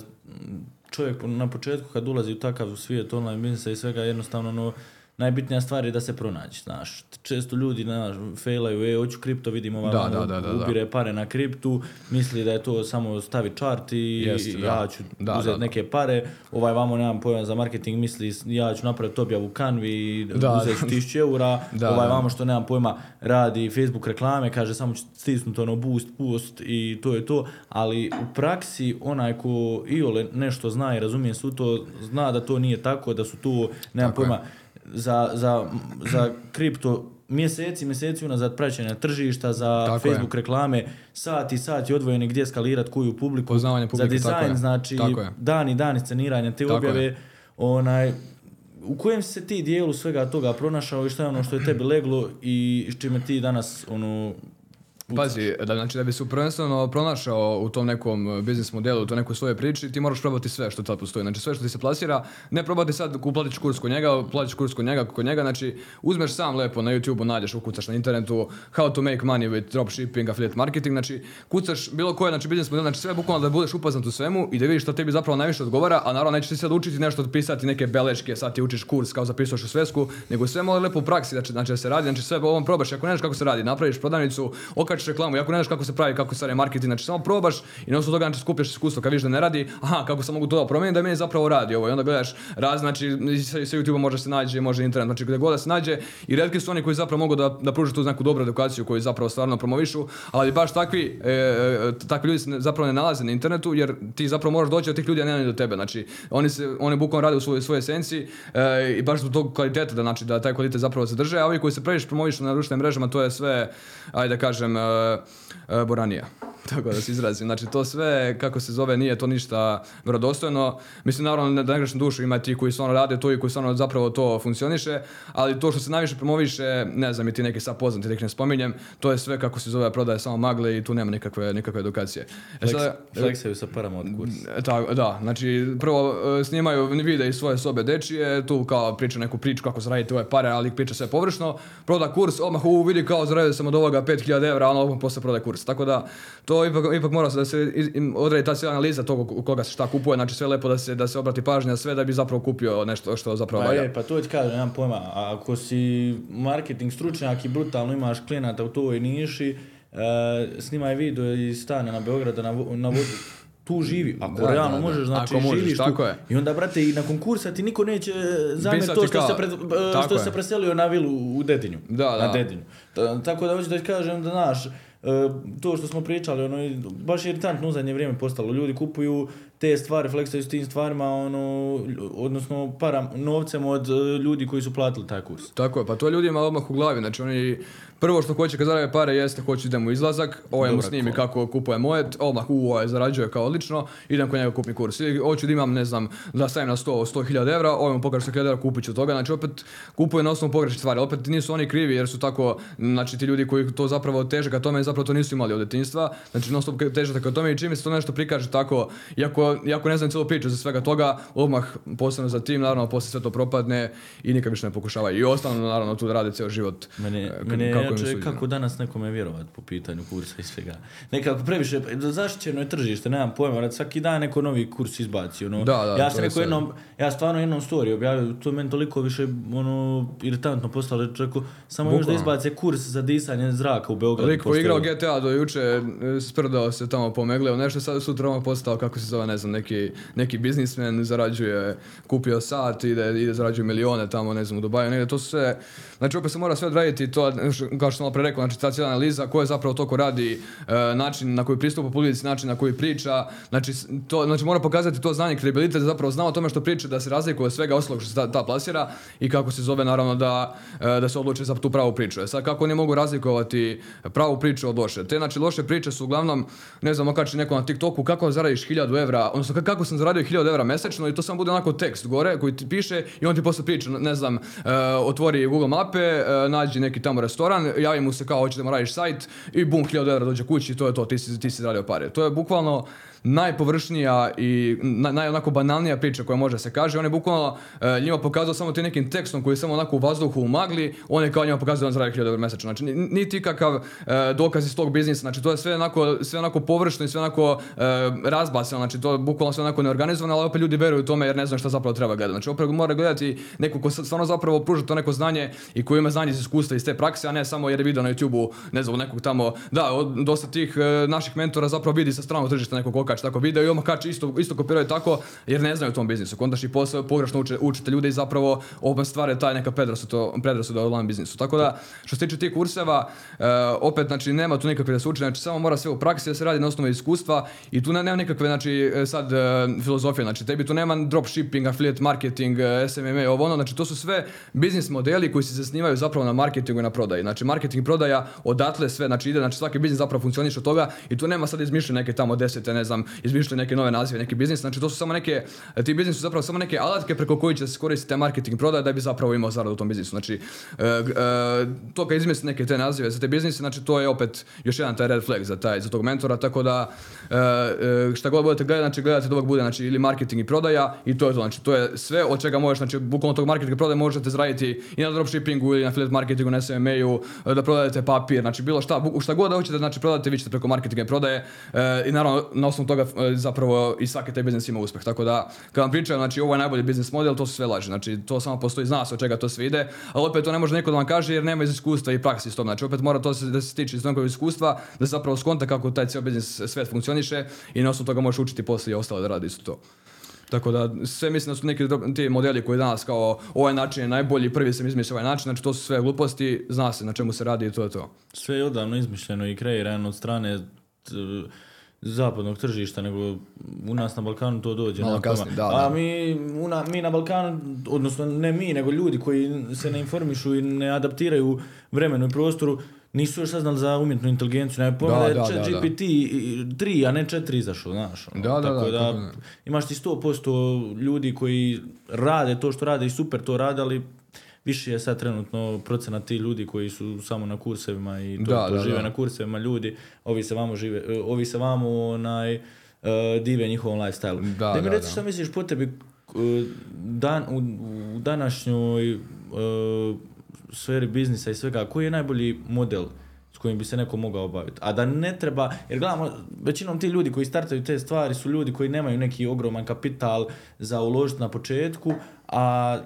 čovjek na početku kad ulazi u takav svijet online biznisa i svega jednostavno ono, najbitnija stvar je da se pronaći, znaš. Često ljudi, znaš, failaju, e, hoću kripto, vidimo ovaj Da, da, da, ubire pare na kriptu, misli da je to samo stavi chart i Jeste, da. ja ću Da, uzeti da, da. neke pare, ovaj vamo nemam pojma za marketing, misli ja ću napraviti objavu u Canvi i uzeti da. 1000 eura, Da, ovaj vamo što nemam pojma radi Facebook reklame, kaže samo ću stisnuti ono boost, boost i to je to, ali u praksi onaj ko iole nešto zna i razumije su to, zna da to nije tako, da su tu, nemam Tako je. Za, za, za kripto mjeseci, mjeseci unazad praćenja tržišta, za Tako je. Facebook reklame, sati i sati odvojeni gdje skalirati koju publiku, Poznavanje za publike, tako dizajn, je. znači Tako je. dan i dan sceniranja te Tako objave, je. onaj, u kojem se ti dijelu svega toga pronašao i šta je ono što je tebi leglo i s čime ti danas ono Pazi, da, znači da bi se prvenstveno pronašao u tom nekom e, biznis modelu, u toj nekoj svojoj priči, ti moraš probati sve što tad postoji. Znači sve što ti se plasira, ne probati sad uplatiš kurs kod njega, platiš kurs kod njega, kod njega, znači uzmeš sam lepo na YouTube-u, nađeš, ukucaš na internetu how to make money with dropshipping, affiliate marketing, znači kucaš bilo koje znači biznis model, znači sve bukvalno da budeš upoznat u svemu i da vidiš što tebi zapravo najviše odgovara, a naravno nećeš ti sad učiti nešto, pisati neke beleške, sad ti učiš kurs kao zapisuješ u svesku, nego sve mora lepo u praksi, znači, znači da se radi, znači sve ovom probaš, ako ne znaš kako se radi, napraviš prodavnicu, gledaš reklamu, jako ne znaš kako se pravi, kako se radi marketing, znači samo probaš i na osnovu toga znači skupljaš iskustvo, kad vidiš da ne radi, aha, kako sam mogu to da promijenim da meni zapravo radi ovo. I onda gledaš raz, znači sa, sa YouTube može se nađe, može internet, znači gdje god da se nađe. I retki su oni koji zapravo mogu da, da pruže tu neku dobru edukaciju koju zapravo stvarno promovišu, ali baš takvi, e, e, takvi ljudi se zapravo ne nalaze na internetu jer ti zapravo moraš doći od tih ljudi, a ne do tebe, znači oni se, oni bukvalno rade u svojoj, svojoj esenciji e, i baš zbog tog kvaliteta da, znači, da taj kvalitet zapravo se drže, a ovi koji se previše promovišu na društvenim mrežama, to je sve, ajde da kažem, e, e, boranija. Tako da se izrazim. Znači to sve, kako se zove, nije to ništa vjerodostojno. Mislim, naravno, da ne dušu, ima ti koji stvarno rade to i koji stvarno zapravo to funkcioniše, ali to što se najviše promoviše, ne znam, i ti neki sad poznati, ih ne spominjem, to je sve, kako se zove, prodaje samo magle i tu nema nikakve, nikakve edukacije. E Fleksaju sa parama od kursa. E, tako, da, znači prvo e, snimaju vide iz svoje sobe dečije, tu kao priča neku priču kako zaraditi ove pare, ali priča sve površno, proda kurs, odmah u vidi kao zaradio sam od ovoga 5000 evra, ono posle prodaje kurs. Tako da to ipak, ipak mora se da se odredi ta cijela analiza toga u koga se šta kupuje, znači sve lepo da se, da se obrati pažnja na sve da bi zapravo kupio nešto što zapravo Pa valja. je, pa to ti kažem, nemam pojma, ako si marketing stručnjak i brutalno imaš klijenata u toj niši, e, snimaj video iz stana na Beograda na, na vodu, tu živi. Ako Da, realno da, da. možeš, znači Ako možeš, živiš tu. tako je. I onda, brate, i nakon kursa ti niko neće zamjeriti Pisati to što, kao- se, pred, e, što je. se preselio na vilu u Dedinju. Da, Na da. Dedinju. Ta- Tako da hoću da ti kažem da, znaš, e, to što smo pričali, ono, baš iritantno u vrijeme postalo. Ljudi kupuju te stvari, fleksaju s tim stvarima, ono, odnosno param, novcem od e, ljudi koji su platili taj kurs. Tako je, pa to ljudima odmah u glavi, znači oni prvo što hoće kad zarade pare jeste hoće idem u izlazak, ovaj mu snimi kako kupuje mojet, odmah u ovaj zarađuje kao odlično, idem kod njega kupim kurs. Ili hoću da imam, ne znam, da stavim na 100, 100.000 evra, ovaj mu pokaže 100.000 evra, kupit ću toga, znači opet kupuje na osnovu pogrešnih stvari, opet nisu oni krivi jer su tako, znači ti ljudi koji to zapravo teže ka tome, zapravo to nisu imali od detinjstva, znači non stop teže ka tome i čim se to nešto prikaže tako, iako, iako ne znam cijelu priču za svega toga, odmah posebno za tim, naravno, poslije sve to propadne i nikad više ne pokušavaju. I ostanu, naravno, tu rade cijel život. Mene, k- mene kako suđeno. kako danas nekome vjerovat po pitanju kursa i svega. Nekako previše, zaštićeno je tržište, nemam pojma, rad svaki dan neko novi kurs izbaci. Ono. Da, da, ja sam rekao jednom, ja stvarno jednom story objavio, to je meni toliko više ono, iritantno postalo, rekao, samo još da izbace kurs za disanje zraka u Beogradu. Lik koji igrao GTA do juče, e, sprdao se tamo pomegleo, nešto sad sutra on postao, kako se zove, ne znam, neki, neki biznismen, zarađuje, kupio sat, ide, ide zarađuje milione tamo, ne znam, u Dubaju, negdje, to sve, znači opet se mora sve odraditi, to, kao što sam malo rekao, znači ta cijela analiza, ko je zapravo to ko radi, e, način na koji pristupa publici, način na koji priča, znači, to, znači mora pokazati to znanje, kredibilitet, zapravo zna o tome što priča, da se razlikuje od svega ostalog što se ta, ta plasira i kako se zove, naravno, da, e, da se odluče za tu pravu priču. E sad, kako oni mogu razlikovati pravu priču od loše? Te, znači, loše priče su uglavnom, ne znam, okači neko na TikToku, kako zaradiš 1000 evra, odnosno ka- kako sam zaradio 1000 evra mesečno i to samo bude onako tekst gore koji ti piše i on ti posle priča, ne znam, e, otvori Google mape, e, nađi neki tamo restoran, javi mu se kao hoće da mu radiš sajt i bum, 1000 evra dođe kući i to je to, ti si, ti si zaradio pare. To je bukvalno najpovršnija i na, naj banalnija priča koja može se kaže. On je bukvalno e, njima pokazao samo ti nekim tekstom koji je samo onako u vazduhu u magli, on je kao njima pokazao da zaradi 1000 evra mesečno. Znači, ni- niti ikakav e, dokaz iz tog biznisa, znači to je sve onako, sve onako površno i sve onako e, razbacano, znači to je bukvalno sve onako neorganizovano, ali opet ljudi veruju tome jer ne znaju šta zapravo treba gledati. Znači opet mora gledati neko ko stvarno zapravo pruža to neko znanje i koji ima znanje iz iskustva iz te prakse, a ne samo jer je vidio na YouTubeu, ne znam, nekog tamo, da, dosta tih e, naših mentora zapravo vidi sa stranog tržišta nekog okač tako video i odmah kači isto, isto kopiraju tako jer ne znaju o tom biznisu. Kondaš i posao pogrešno uče, učite ljude i zapravo opet stvare taj neka predrasuda, predrasuda online biznisu. Tako da, što se tiče tih kurseva, e, opet, znači, nema tu nikakve da se uči, znači, samo mora sve u praksi da se radi na osnovu iskustva i tu ne, nema nikakve, znači, e, sad, e, filozofije, znači, tebi tu nema dropshipping, affiliate marketing, SMMA, ovo ono, znači, to su sve biznis modeli koji se zasnivaju zapravo na marketingu i na prodaji. Znači, marketing prodaja odatle sve, znači, ide, znači, svaki biznis zapravo funkcioniše od toga i tu nema sad izmišljene neke tamo desete, ne znam, izmišljene neke nove nazive, neki biznis, znači, to su samo neke, ti biznis su zapravo samo neke alatke preko kojih će se koristiti marketing i prodaja da bi zapravo imao zaradu u tom biznisu. Znači, e, e, to kad izmisli neke te nazive za te biznise, znači to je opet još jedan taj red flag za taj za tog mentora, tako da e, šta god budete gledati, znači gledate da bude znači ili marketing i prodaja i to je to, znači to je sve od čega možeš, znači bukvalno tog marketinga i prodaje možete zaraditi i na dropshippingu ili na affiliate marketingu, na SMMA-u, e, da prodajete papir, znači bilo šta, šta god da hoćete, znači prodajete vi ćete preko marketinga i prodaje i naravno na toga e, zapravo i svaki taj biznis ima uspjeh. Tako da, kad vam pričaju, znači ovo je najbolji biznis model, to su sve laži. Znači, to samo postoji, zna se od čega to sve ide, ali opet to ne može niko da vam kaže jer nema iz iskustva i praksi s tom. Znači, opet mora to se, da se stiče iz nekog iskustva, da se zapravo skonta kako taj cijel biznis svijet funkcioniše i na osnovu toga možeš učiti poslije i ostalo da radi isto to. Tako da sve mislim da su neki ti modeli koji danas kao ovaj način je najbolji, prvi sam izmislio ovaj način, znači to su sve gluposti, zna se na čemu se radi i to je to. Sve je odavno izmišljeno i kreirano od strane t- zapadnog tržišta, nego u nas na Balkanu to dođe. Malo kasnije, da, A da. mi, u na- mi na Balkanu, odnosno ne mi, nego ljudi koji se ne informišu i ne adaptiraju vremenu i prostoru, nisu još saznali za umjetnu inteligenciju. Ne pojma Da, da, je da, da, da. GPT 3, a ne 4 izašao, znaš. ono. Da, da, Tako da, ne. imaš ti 100% ljudi koji rade to što rade i super to rade, ali više je sad trenutno procenat ti ljudi koji su samo na kursevima i to, Da, to da, žive da. na kursevima ljudi, ovi se vamo žive, e, ovi se vamo onaj e, dive njihovom lifestyle. Da, mi da, reci da. šta misliš po tebi e, dan, u, u današnjoj e, sferi biznisa i svega, koji je najbolji model s kojim bi se neko mogao baviti. A da ne treba, jer gledamo, većinom ti ljudi koji startaju te stvari su ljudi koji nemaju neki ogroman kapital za uložiti na početku, a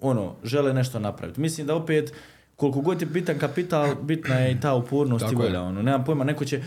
ono, žele nešto napraviti. Mislim da opet, koliko god je bitan kapital, bitna je i ta upornost i Tako je. volja. Ono, nemam pojma, neko će,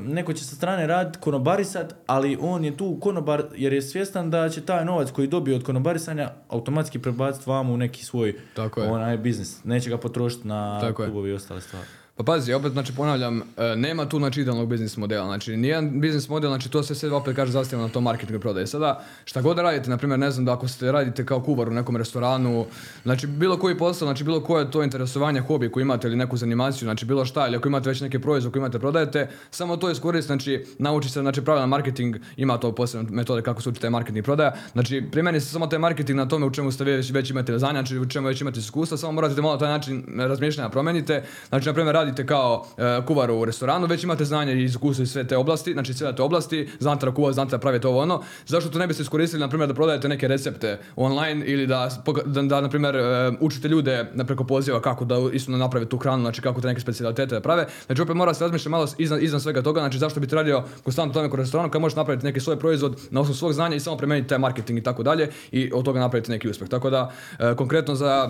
neko će sa strane raditi konobarisat, ali on je tu konobar jer je svjestan da će taj novac koji dobije od konobarisanja automatski prebaciti vamo u neki svoj Tako je. onaj biznis. Neće ga potrošiti na Tako klubovi i ostale stvari. Pa pazi, opet znači ponavljam, e, nema tu znači idealnog biznis modela. Znači nijedan biznis model, znači to se sve opet kaže zastivno na tom marketingu i prodaji. Sada šta god radite, na primjer ne znam da ako ste radite kao kuvar u nekom restoranu, znači bilo koji posao, znači bilo koje to interesovanje, hobi koji imate ili neku zanimaciju, znači bilo šta ili ako imate već neke proizvode koji imate prodajete, samo to iskoristite, znači nauči se znači pravilan marketing, ima to posebne metode kako se uči taj marketing prodaja. Znači primjeni se samo taj marketing na tome u čemu ste već, već imate znanja, znači u čemu već imate iskustva, samo morate malo taj način razmišljanja promijenite. Znači na primjer radite kao e, kuvar u restoranu, već imate znanje i iskustvo iz sve te oblasti, znači sve te oblasti, znate da kuva, znate da pravite ovo ono. Zašto to ne biste iskoristili na primjer da prodajete neke recepte online ili da da, da na primjer e, učite ljude na preko poziva kako da isto naprave tu hranu, znači kako te neke specijalitete da prave. Znači opet mora se razmišljati malo iznad, iznad svega toga, znači zašto bi radio konstantno tome kod restoranu kad možeš napraviti neki svoj proizvod na osnovu svog znanja i samo primijeniti taj marketing i tako dalje i od toga napraviti neki uspjeh. Tako da e, konkretno za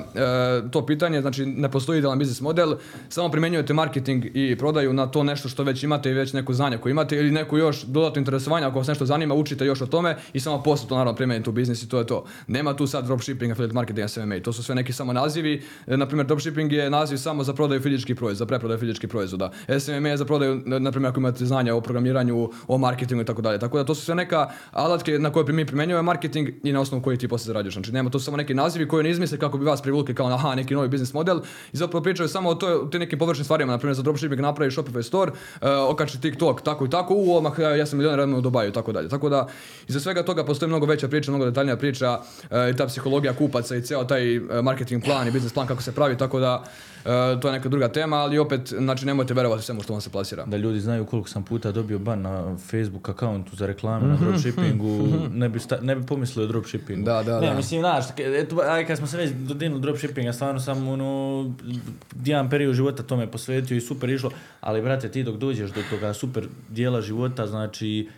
to pitanje, znači ne postoji idealan biznis model, samo primjenjujete marketing i prodaju na to nešto što već imate i već neko znanje koje imate ili neko još dodatno interesovanje ako vas nešto zanima, učite još o tome i samo poslije to naravno primijenite u biznis i to je to. Nema tu sad dropshipping, affiliate marketing, SMMA, to su sve neki samo nazivi. E, na primjer, dropshipping je naziv samo za prodaju fizičkih proizvoda, za preprodaju fizičkih proizvoda. SMMA je za prodaju, na na primjer, ako imate znanja o programiranju, o marketingu i tako dalje. Tako da to su sve neka alatke na koje mi primjenjujemo marketing i na osnovu koji ti poslije zarađuješ. Znači nema to su samo neki nazivi koji ne izmisle kako bi vas privukli kao aha, neki novi biznis model i zapravo pričaju samo o toj, tim nekim površnim stvarima. Na primjer, za dropshipping napravi Shopify store, uh, okači TikTok, tako i tako, u odmah ja, ja sam milion radimo u Dubaju tako dalje. Tako da iza svega toga postoji mnogo veća priča, mnogo detaljnija priča uh, i ta psihologija kupaca i cijel taj uh, marketing plan i biznis plan kako se pravi, tako da uh, to je neka druga tema, ali opet znači nemojte verovati svemu što vam se plasira. Da ljudi znaju koliko sam puta dobio ban na Facebook akauntu za reklame na dropshippingu, ne bi, sta- ne bi pomislio o dropshippingu. Da, da, ne, da. mislim, znaš, eto, aj, kad smo se već dodirnuli dropshippinga, stvarno sam, ono, jedan period života tome posvetio i super išlo, ali, brate, ti dok dođeš do toga super dijela života, znači.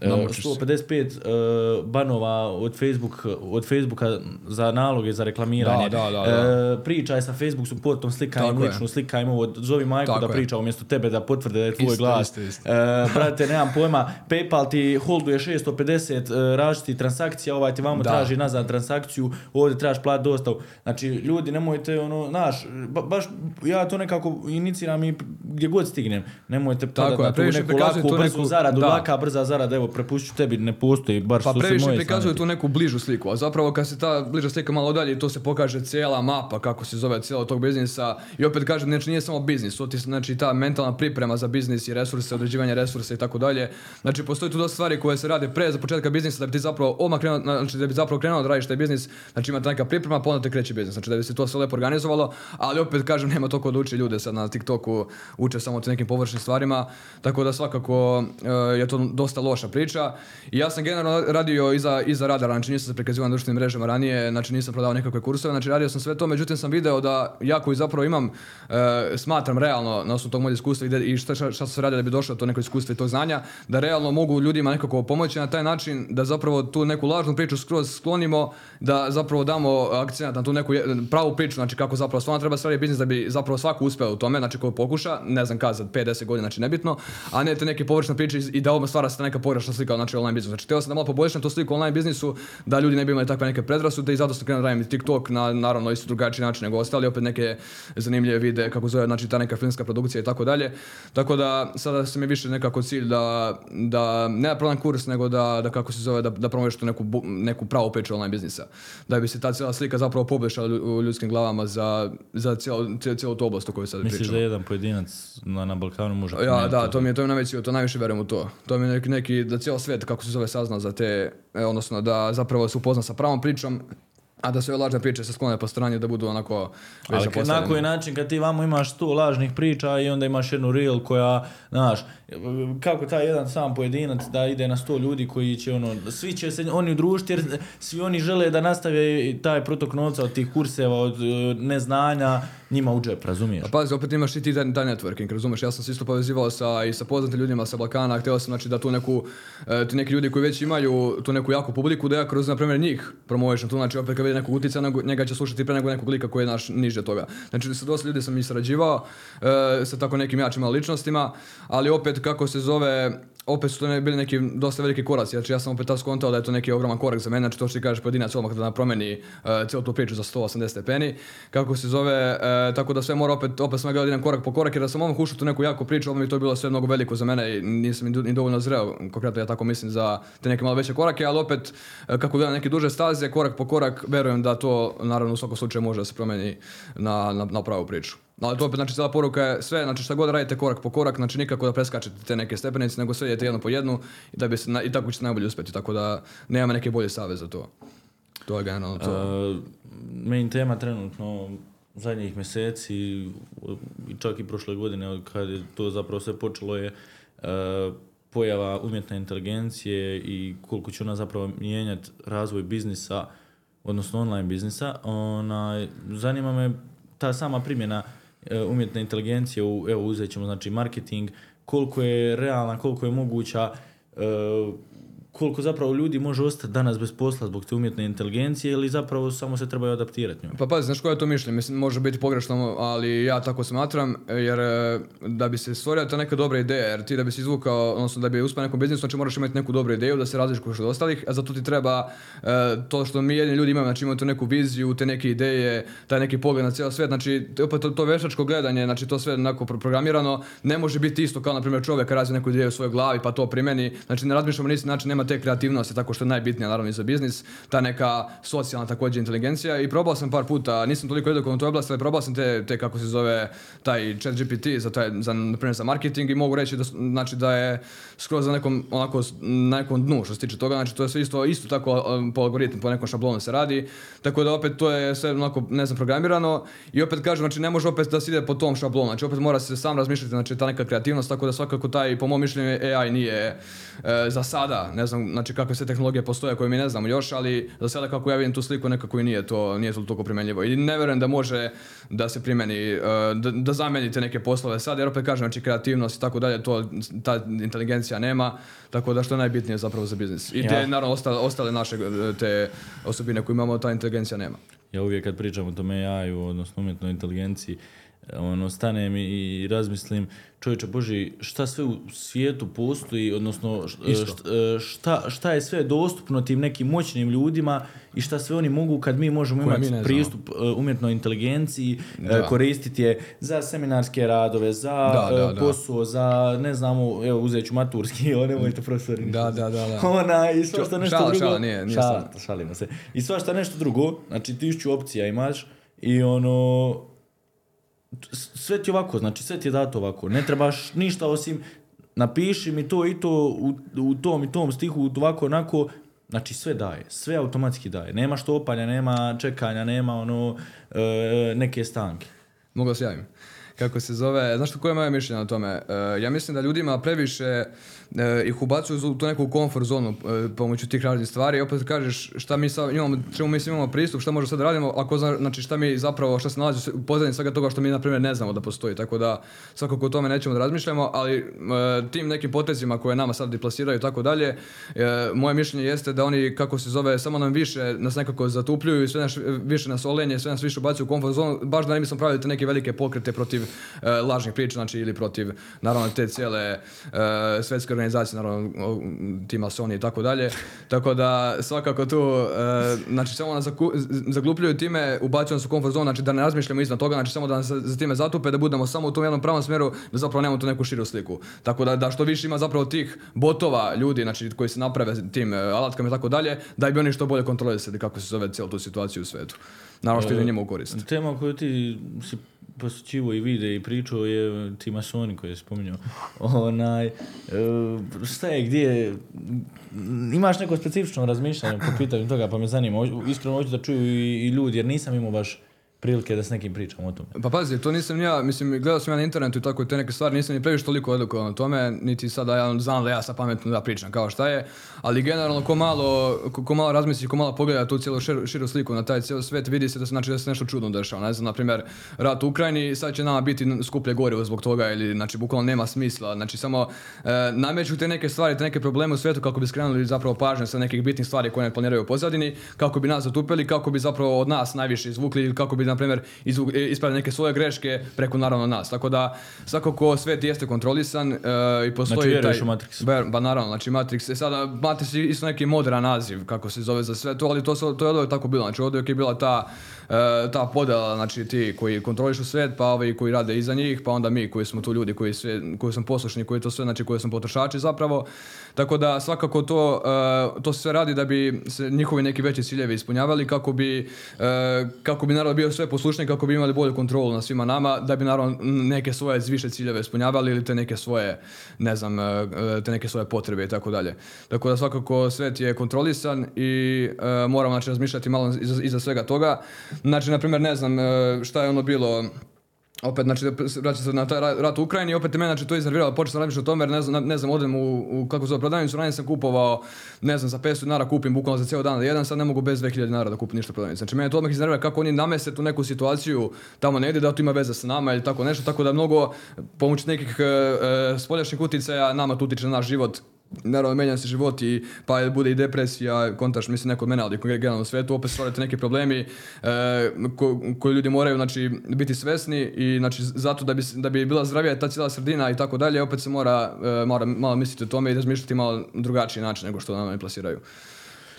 155 e, banova od, Facebook, od Facebooka za naloge za reklamiranje. Da, da, da, da. E, pričaj sa Facebook supportom, slikaj im ličnu, slikaj im ovo, zovi majku Tako da je. priča umjesto tebe da potvrde da je tvoj Isto, glas. isto, isto. E, brate, nemam pojma, PayPal ti holduje 650 e, različitih transakcija, ovaj ti vamo Da. traži nazad transakciju, ovdje trebaš plat dostavu. Znači, ljudi, nemojte, ono, znaš, ba- baš, ja to nekako iniciram i gdje god stignem. Nemojte padat je, na tu neku laku, brzu neku- zaradu, da. laka, brza zarada, evo, prepustit ću tebi, ne postoji, bar Pa što se previše moje prikazuju strane tu neku bližu sliku, a zapravo kad se ta bliža slika malo odalje, to se pokaže cijela mapa kako se zove cijelo tog biznisa. I opet kažem, znači nije samo biznis, to ti znači ta mentalna priprema za biznis i resurse, određivanje resursa i tako dalje. Znači postoji tu dosta stvari koje se rade pre za početka biznisa da bi ti zapravo odmah krenuo, znači da bi zapravo krenuo da radiš taj biznis, znači imate neka priprema, pa onda te kreće biznis, znači da bi se to sve lepo organizovalo, ali opet kažem nema toliko da uči ljude sad na TikToku, uče samo te nekim površnim stvarima, tako da svakako e, je to dosta loša priča. I ja sam generalno radio iza, iza radara, znači nisam se prikazivao na društvenim mrežama ranije, znači nisam prodavao nekakve kurseve, znači radio sam sve to, međutim sam video da ja koji zapravo imam, e, smatram realno na osnovu tog mojeg iskustva i, šta, šta, šta se radi da bi došlo do to neko iskustvo i tog znanja, da realno mogu ljudima nekako pomoći na taj način da zapravo tu neku lažnu priču skroz sklonimo, da zapravo damo akcenat na tu neku pravu priču, znači kako zapravo stvarno treba stvari biznis da bi zapravo svako uspeo u tome, znači ko pokuša, ne znam kad za 5-10 godina, znači nebitno, a ne te neke površne priče i da ovo stvara se neka slika znači online biznisu. Znači teo sam da malo poboljšam tu sliku online biznisu, da ljudi ne bi imali takve neke predrasude i zato sam krenuo da radim i TikTok na naravno isto drugačiji način nego ostali, opet neke zanimljive vide kako zove, znači ta neka filmska produkcija i tako dalje. Tako da sada se mi više nekako cilj da, da ne da prodam kurs, nego da, da kako se zove, da, da promoviš tu neku, neku pravu priču online biznisa. Da bi se ta cijela slika zapravo poboljšala u ljudskim glavama za, za cijelu, cijelu, tu oblast o kojoj sad Misliš pričamo. da jedan pojedinac na, na Balkanu može... Ja, da, to mi je, to mi je najveći, to najviše vjerujem u to. To mi je neki, neki da cijel svijet, kako se zove, sazna za te, e, odnosno da zapravo se upozna sa pravom pričom, a da sve lažne priče se sklone po strani da budu onako Ali na koji način kad ti vamo imaš sto lažnih priča i onda imaš jednu real koja, znaš, kako taj jedan sam pojedinac da ide na sto ljudi koji će ono, svi će se oni udružiti jer svi oni žele da nastave taj protok novca od tih kurseva, od e, neznanja njima u džep, razumiješ? A pazi, opet imaš i ti taj, taj networking, razumeš? Ja sam se isto povezivao sa, i sa poznatim ljudima sa Balkana, htio sam znači, da tu neku, e, ti neki ljudi koji već imaju tu neku jaku publiku, da ja kroz, na primjer, njih promovišem tu, znači opet kad vidi nekog nego- njega će slušati pre nego nekog lika koji je naš niže toga. Znači, sa dosta ljudi sam i sarađivao, e, sa tako nekim jačim ličnostima, ali opet kako se zove, opet su to ne- bili neki dosta veliki koraci, znači ja sam opet tad skontao da je to neki ogroman korak za mene, znači to što ti kažeš pojedinac odmah da promeni uh, cijelu tu priču za 180 stepeni, kako se zove, e, tako da sve mora opet, opet sam gledao da idem korak po korak, jer da sam odmah ušao tu neku jaku priču, odmah mi to bilo sve mnogo veliko za mene i nisam ni, do- ni dovoljno zreo, konkretno ja tako mislim za te neke malo veće korake, ali opet e, kako gledam neke duže staze, korak po korak, verujem da to naravno u svakom slučaju može da se promeni na, na, na pravu priču. Ali to opet, znači, cijela poruka je sve, znači šta god radite korak po korak, znači nikako da preskačete te neke stepenice, nego sve jedno po jednu i, da bi se, i tako ćete najbolje uspjeti, tako da nema neke bolje save za to. To je generalno to. Uh, main tema trenutno zadnjih mjeseci i čak i prošle godine od kad je to zapravo sve počelo je uh, pojava umjetne inteligencije i koliko će ona zapravo mijenjati razvoj biznisa, odnosno online biznisa. Onaj, zanima me ta sama primjena umjetne inteligencije u, evo uzet ćemo znači marketing, koliko je realna, koliko je moguća, e, koliko zapravo ljudi može ostati danas bez posla zbog te umjetne inteligencije ili zapravo samo se trebaju adaptirati njoj. Pa pazi, znaš koje je to mišljenje? Mislim, može biti pogrešno, ali ja tako smatram, jer e, da bi se stvorila ta neka dobra ideja, jer ti da bi se izvukao, odnosno da bi uspio nekom biznisu, znači moraš imati neku dobru ideju da se različuješ od ostalih, a za to ti treba e, to što mi jedni ljudi imamo, znači imaju tu neku viziju, te neke ideje, taj neki pogled na cijeli svijet, znači opet to, to veštačko gledanje, znači to sve onako pro- programirano, ne može biti isto kao na primjer čovjek razvije neku ideju u svojoj glavi pa to primeni, znači ne razmišljamo na isti način, te kreativnosti, tako što je najbitnija naravno i za biznis, ta neka socijalna također inteligencija. I probao sam par puta, nisam toliko edukovan u toj oblasti, ali probao sam te, te kako se zove taj chat GPT za, taj, za, na primjer za marketing i mogu reći da, znači da je skroz za nekom, onako, na nekom dnu što se tiče toga, znači to je sve isto, isto tako um, po algoritmu, po nekom šablonu se radi, tako da opet to je sve onako, ne znam, programirano. I opet kažem, znači ne može opet da se ide po tom šablonu, znači opet mora se sam razmišljati, znači ta neka kreativnost, tako da svakako taj, po mom mišljenju, AI nije e, za sada, ne znači kakve sve tehnologije postoje koje mi ne znamo još, ali za sada kako ja vidim tu sliku nekako i nije to, nije to toliko primjenjivo i ne vjerujem da može da se primjeni, e, da, da zameni te neke poslove sad, jer opet kažem, znači kreativnost i tako dalje, to, ta inteligencija nema, tako da što je najbitnije zapravo za biznis. I te, Ja. naravno, ostale, ostale naše e, te osobine koje imamo, ta inteligencija nema. Ja uvijek kad pričam o tome AI-u, odnosno umjetnoj inteligenciji, ono, stanem i, razmislim, čovječe Boži, šta sve u svijetu postoji, odnosno Isto. št- šta, šta je sve dostupno tim nekim moćnim ljudima i šta sve oni mogu kad mi možemo Koje imati pristup e, umjetnoj inteligenciji, e, Da. koristiti je za seminarske radove, za Da, e, posao, za ne znamo, evo uzet ću maturski, o nemojte profesori. Da, da, da, da. Ona i svašta nešto Šala, drugo. šala, nije- nije Šala, šalimo se. I svašta nešto drugo, znači tisuću opcija imaš i ono, sve ti ovako, znači sve ti je dato ovako. Ne trebaš ništa osim napiši mi to i to u, u tom i tom stihu ovako onako, znači sve daje, sve automatski daje. Nema štopanja, nema čekanja, nema ono e, neke stanke. Mogu da se javim. kako se zove, znaš koje je moje mišljenje o tome? E, ja mislim da ljudima previše e, ih ubacuju u tu neku komfort zonu e, pomoću tih raznih stvari i opet kažeš šta mi sad imamo, čemu mi imamo pristup, šta možemo sad radimo, ako zna, znači šta mi zapravo, šta se nalazi u pozadini svega toga što mi na primjer ne znamo da postoji, tako da svakako o tome nećemo da razmišljamo, ali e, tim nekim potezima koje nama sad deplasiraju i tako dalje, e, moje mišljenje jeste da oni, kako se zove, samo nam više nas nekako zatupljuju i sve nas više nas olenje, sve nas više ubacuju u komfort zonu, baš da ne bismo pravili te neke velike pokrete protiv e, lažnih priča, znači ili protiv naravno te cijele e, svetske organizacije, naravno o, ti masoni i tako dalje. Tako da svakako tu, e, znači samo nas zaglupljuju time, ubacuju nas u komfort zonu, znači da ne razmišljamo iznad toga, znači samo da nas za time zatupe, da budemo samo u tom jednom pravom smjeru, da zapravo nemamo tu neku širu sliku. Tako da, da što više ima zapravo tih botova ljudi, znači koji se naprave tim e, alatkama i tako dalje, da bi oni što bolje kontrolisali kako se zove cijelu tu situaciju u svetu. Naravno što ide njima u korist. Tema koju ti si posjećivo i vide i pričao je ti masoni koje je spominjao. Onaj, e, šta je, gdje je, imaš neko specifično razmišljanje po pitanju toga, pa me zanima. Iskreno hoću da čuju i, i ljudi, jer nisam imao baš prilike da s nekim pričam o tome. Pa pazi, to nisam ni ja, mislim, gledao sam ja na internetu i tako te neke stvari, nisam ni previše toliko edukovan o tome, niti sada ja znam da ja sad pametno da pričam kao šta je, ali generalno ko malo, ko, ko malo razmisli, ko malo pogleda tu cijelu širu, širu sliku na taj cijeli svet, vidi se da se, znači, da se nešto čudno dešava. Ne znam, na primjer, rat u Ukrajini, sad će nama biti skuplje gorivo zbog toga ili, znači, bukvalno nema smisla. Znači, samo e, nameću te neke stvari, te neke probleme u svijetu kako bi skrenuli zapravo pažnju sa nekih bitnih stvari koje ne planiraju u pozadini, kako bi nas zatupili, kako bi zapravo od nas najviše izvukli ili kako bi, na primjer, izvu- e, ispravili neke svoje greške preko naravno nas. Tako da svakako svet jeste kontrolisan e, i postoji Znači, taj... u Matrix? Ba, ba naravno, znači Matrix je sada, Matrix je isto neki modern naziv kako se zove za sve to, ali to, se- to je od uvijek tako bilo. Znači od uvijek je bila ta, e, ta podjela, znači ti koji kontrolišu svet, pa ovi koji rade iza njih, pa onda mi koji smo tu ljudi koji, sve, koji smo poslušni, koji to sve, znači koji smo potrošači zapravo. Tako da svakako to, e, to sve radi da bi se njihovi neki veći ciljevi ispunjavali, kako bi, e, kako bi naravno bio sve poslušni, kako bi imali bolju kontrolu na svima nama, da bi naravno neke svoje više ciljeve ispunjavali ili te neke svoje, ne znam, e, e, te neke svoje potrebe i tako dalje. Tako da svakako svet je kontrolisan i e, moramo znači razmišljati malo iza, iza svega toga. Znači, na primjer, ne znam e, šta je ono bilo opet, znači, vraća se na taj ra- rat u Ukrajini, opet je mene, znači, to iznerviralo, počeo sam razmišljati o tome, jer ne znam, ne znam, odem u, u kako zove prodavnicu, ranije sam kupovao, ne znam, za 500 dinara kupim bukvalno za cijeli dan da jedan, sad ne mogu bez 2000 dinara da kupim ništa u prodavnici. Znači, mene to odmah iznervira kako oni namese tu neku situaciju tamo negdje, da to ima veze sa nama ili tako nešto, tako da mnogo pomoću nekih e, e, spoljašnjih uticaja nama to utiče na naš život, naravno menja se život i pa bude i depresija, kontaš mislim neko mene, ali generalno u svetu opet stvarate neki problemi e, ko- koji ljudi moraju znači biti svesni i znači zato da bi da bi bila zdravija ta cijela sredina i tako dalje, opet se mora e, mora malo misliti o tome i razmišljati malo drugačiji način nego što nama i plasiraju.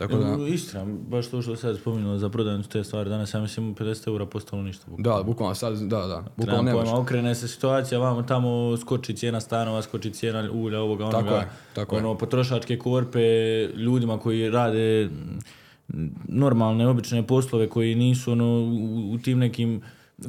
Tako da Istina, baš to što sad spominjalo za prodavnicu te stvari, danas ja mislim 50 eura postalo ništa. bukvalno. da, bukvalno sad da, da, bukvalno nemaš. pojma, okrene se situacija, vamo tamo skoči cijena stanova, skoči cijena ulja, ovoga, onoga. Tako je, tako je. ono, potrošačke korpe ljudima koji rade mm, normalne, obične poslove koji nisu ono, u, u tim nekim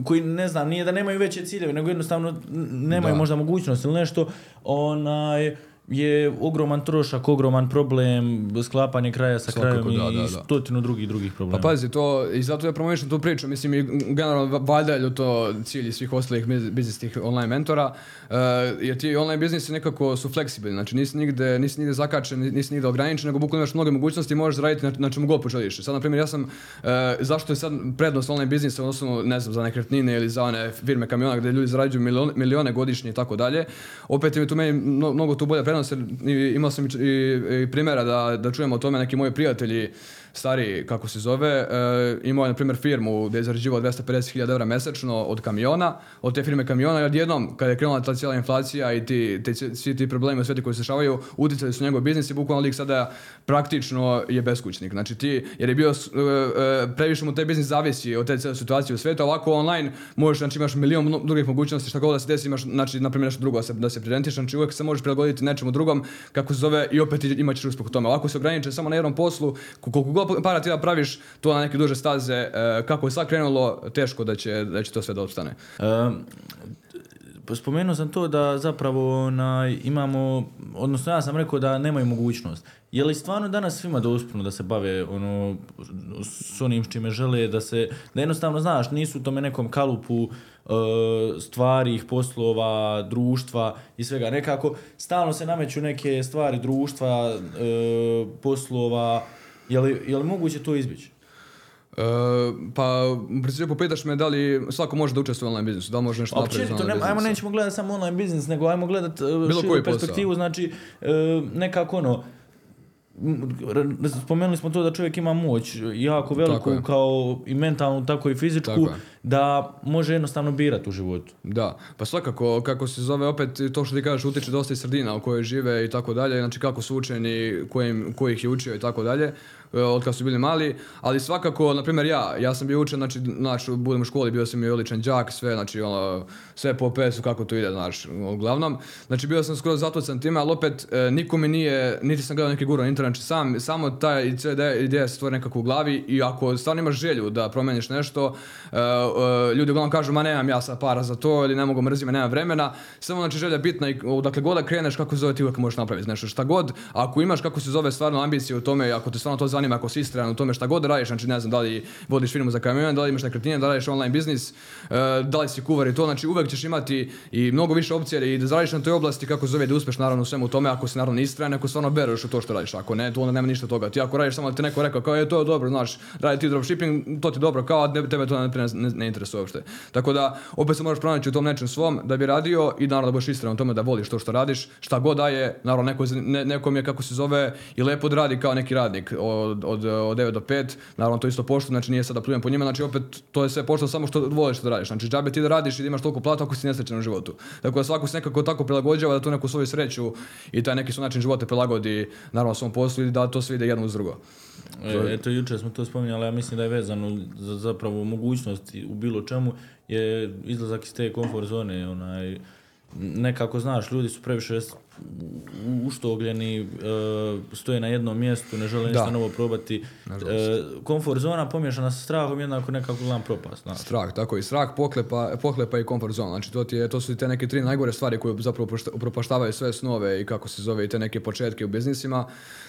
koji ne znam, nije da nemaju veće ciljeve, nego jednostavno nemaju Da. možda mogućnost ili nešto, onaj, je ogroman trošak, ogroman problem, sklapanje kraja sa Svakako, krajem da, i da, da. stotinu drugih drugih problema. Pa pazi, to, i zato ja promovišem tu priču, mislim i generalno valjda je to cilj svih ostalih biz- biznisnih online mentora, uh, jer ti online biznisi nekako su fleksibilni, znači nisi nigde, nisi nigde zakačen, ni- nisi nigde ograničen, nego bukvalno imaš mnoge mogućnosti i možeš zaraditi na, na čemu god poželiš. Sad, na primjer, ja sam, uh, zašto je sad prednost online biznisa, odnosno, ne znam, za nekretnine ili za one firme kamiona gdje ljudi zarađuju milione, milione godišnje i tako dalje, opet je tu meni mno- mnogo tu bolja prednost, jer i- imao sam i, i, i primjera da, da čujemo o tome neki moji prijatelji, stari, kako se zove, e, imao je, na primjer, firmu gdje je zarađivao 250.000 eura mesečno od kamiona, od te firme kamiona i odjednom, kada je krenula ta cijela inflacija i ti, te, svi ti problemi u svijetu koji se dešavaju, utjecali su njegov biznis i bukvalno lik sada praktično je beskućnik. Znači ti, jer je bio, e, previše mu taj biznis zavisi od te cijele situacije u svijetu, ovako online možeš, znači imaš milion drugih mogućnosti, šta god da se desi, imaš, znači, na primjer, nešto drugo da se, da se znači uvijek se možeš prilagoditi nečemu drugom, kako se zove, i opet imat ćeš uspjeh u tome. Ovako se ograniče samo na jednom poslu, ko- koliko para ti da praviš to na neke duže staze, e, kako je sad krenulo, teško da će, da će to sve da opstane. Um, spomenuo sam to da zapravo na, imamo, odnosno ja sam rekao da nemaju mogućnost. Je li stvarno danas svima dostupno da se bave ono, s onim s čime žele, da se, da jednostavno znaš, nisu u tome nekom kalupu e, stvari, poslova, društva i svega. Nekako stalno se nameću neke stvari društva, e, poslova, je li, je li moguće to izbjeći? E, pa, u principu pitaš me da li svako može da učestvuje u online biznisu, da li može nešto napraviti Općenito, online nema, ajmo nećemo gledati samo online biznis, nego ajmo gledati uh, Bilo širu perspektivu, znači e, nekako ono, spomenuli smo to da čovjek ima moć jako veliku je. kao i mentalnu, tako i fizičku, Tako da može jednostavno birati u životu. Da, pa svakako, kako se zove, opet to što ti kažeš, utječe dosta i sredina u kojoj žive i tako dalje, znači kako su učeni, kojim, ko ih je učio i tako dalje, od kad su bili mali, ali svakako, na primjer ja, ja sam bio učen, znači, znači budem u školi, bio sam i odličan đak, sve, znači, ono, sve po pesu, kako to ide, znaš, uglavnom, znači, bio sam skoro zatucan time, ali opet, e, mi nije, niti sam gledao neki guru na internet, znači, sam, samo ta ideja, ideja se stvori nekako u glavi i ako stvarno imaš želju da promijeniš nešto, e, e, ljudi uglavnom kažu, ma nemam ja sad para za to ili ne mogu mrzim, nemam vremena, samo znači želja bitna i dakle god da kreneš kako se zove ti uvijek možeš napraviti nešto. Šta god, ako imaš kako se zove stvarno ambicije u tome, ako te stvarno to zanima, ako si istrajan u tome šta god da radiš, znači ne znam da li vodiš firmu za kamion, da li imaš nekretnine, da radiš online biznis, e, da li si kuvar i to, znači uvijek ćeš imati i mnogo više opcija i da radiš na toj oblasti kako zove da uspeš naravno u svemu tome, ako si naravno istrajan, ako stvarno bereš u to što radiš, ako ne, to onda nema ništa toga. Ti ako radiš samo da ti neko rekao kao je to je dobro, znaš, radi ti dropshipping, to ti je dobro, kao tebe to ne, interesuje uopšte. Tako da opet se moraš pronaći u tom nečem svom da bi radio i naravno da budeš iskren u tome da voliš to što radiš, šta god daje, naravno neko, ne, nekom je kako se zove i lepo da radi kao neki radnik od, od, od 9 do 5, naravno to isto pošto, znači nije sad da plujem po njima, znači opet to je sve pošto samo što voliš da radiš, znači džabe ti da radiš i da imaš toliko plata ako si nesrećan u životu. Tako da svako se nekako tako prilagođava da tu neku svoju sreću i taj neki svoj način života prilagodi naravno svom poslu i da to sve ide jedno uz drugo. E, eto, jučer smo to spominjali, ja mislim da je vezano za zapravo mogućnost u bilo čemu, je izlazak iz te komfort zone, onaj, nekako znaš, ljudi su previše uštogljeni, e, stoje na jednom mjestu, ne žele ništa novo probati. E, komfort zona pomiješana sa strahom jednako nekako gledam propast. Znaš. Strah, tako i strah, pohlepa, pohlepa i comfort zone. Znači to, ti je, to su te neke tri najgore stvari koje zapravo upropaštavaju sve snove i kako se zove i te neke početke u biznisima.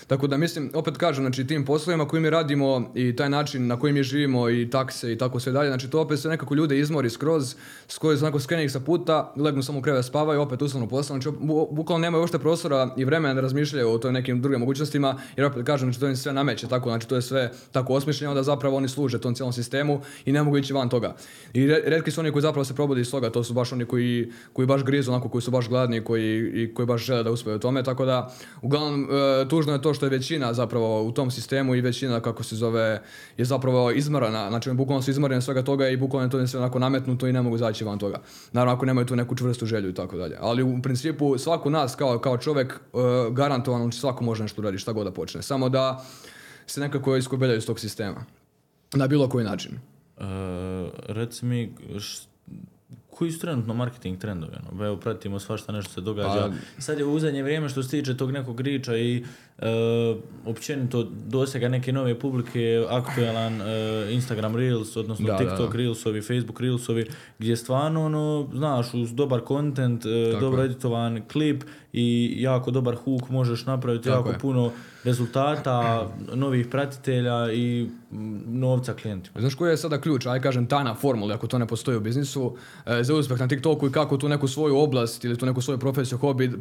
Tako da mislim, opet kažem, znači tim poslovima koji mi radimo i taj način na koji mi živimo i takse i tako sve dalje, znači to opet se nekako ljude izmori skroz, skroz onako skrene ih sa puta, legnu samo u krevet spavaju, opet uslovno posao, znači bu- bukvalno nemaju uopšte prostora i vremena da razmišljaju o toj nekim drugim mogućnostima, jer opet kažem, znači to im sve nameće, tako, znači to je sve tako osmišljeno da zapravo oni služe tom cijelom sistemu i ne mogu ići van toga. I re- retki su oni koji zapravo se probudi iz toga, to su baš oni koji, koji baš grizu, onako koji su baš gladni koji, i koji baš žele da uspiju u tome, tako da uglavnom e, tužno je to što je većina zapravo u tom sistemu i većina kako se zove je zapravo izmorana, znači bukvalno su izmoreni od svega toga i bukvalno je to sve onako nametnuto i ne mogu izaći van toga. Naravno ako nemaju tu neku čvrstu želju i tako dalje. Ali u principu svako nas kao, kao čovjek e, garantovano svako može nešto uraditi šta god da počne. Samo da se nekako iskobeljaju iz tog sistema. Na bilo koji način. E, reci mi, koji su trenutno marketing trendovi? Ono? Evo, pratimo svašta nešto se događa. Sad je u zadnje vrijeme što se tiče tog nekog riča i e, općenito dosega neke nove publike, aktualan e, Instagram Reels, odnosno Da, da, TikTok da. Reelsovi, Facebook Reelsovi, gdje stvarno, ono, znaš, uz dobar content, e, dobro editovan klip i jako dobar hook možeš napraviti Tako jako je. puno rezultata, novih pratitelja i novca klijentima. Znaš koji je sada ključ, aj kažem tajna formula, ako to ne postoji u biznisu, e, za uspjeh na TikToku i kako tu neku svoju oblast ili tu neku svoju profesiju, hobi e,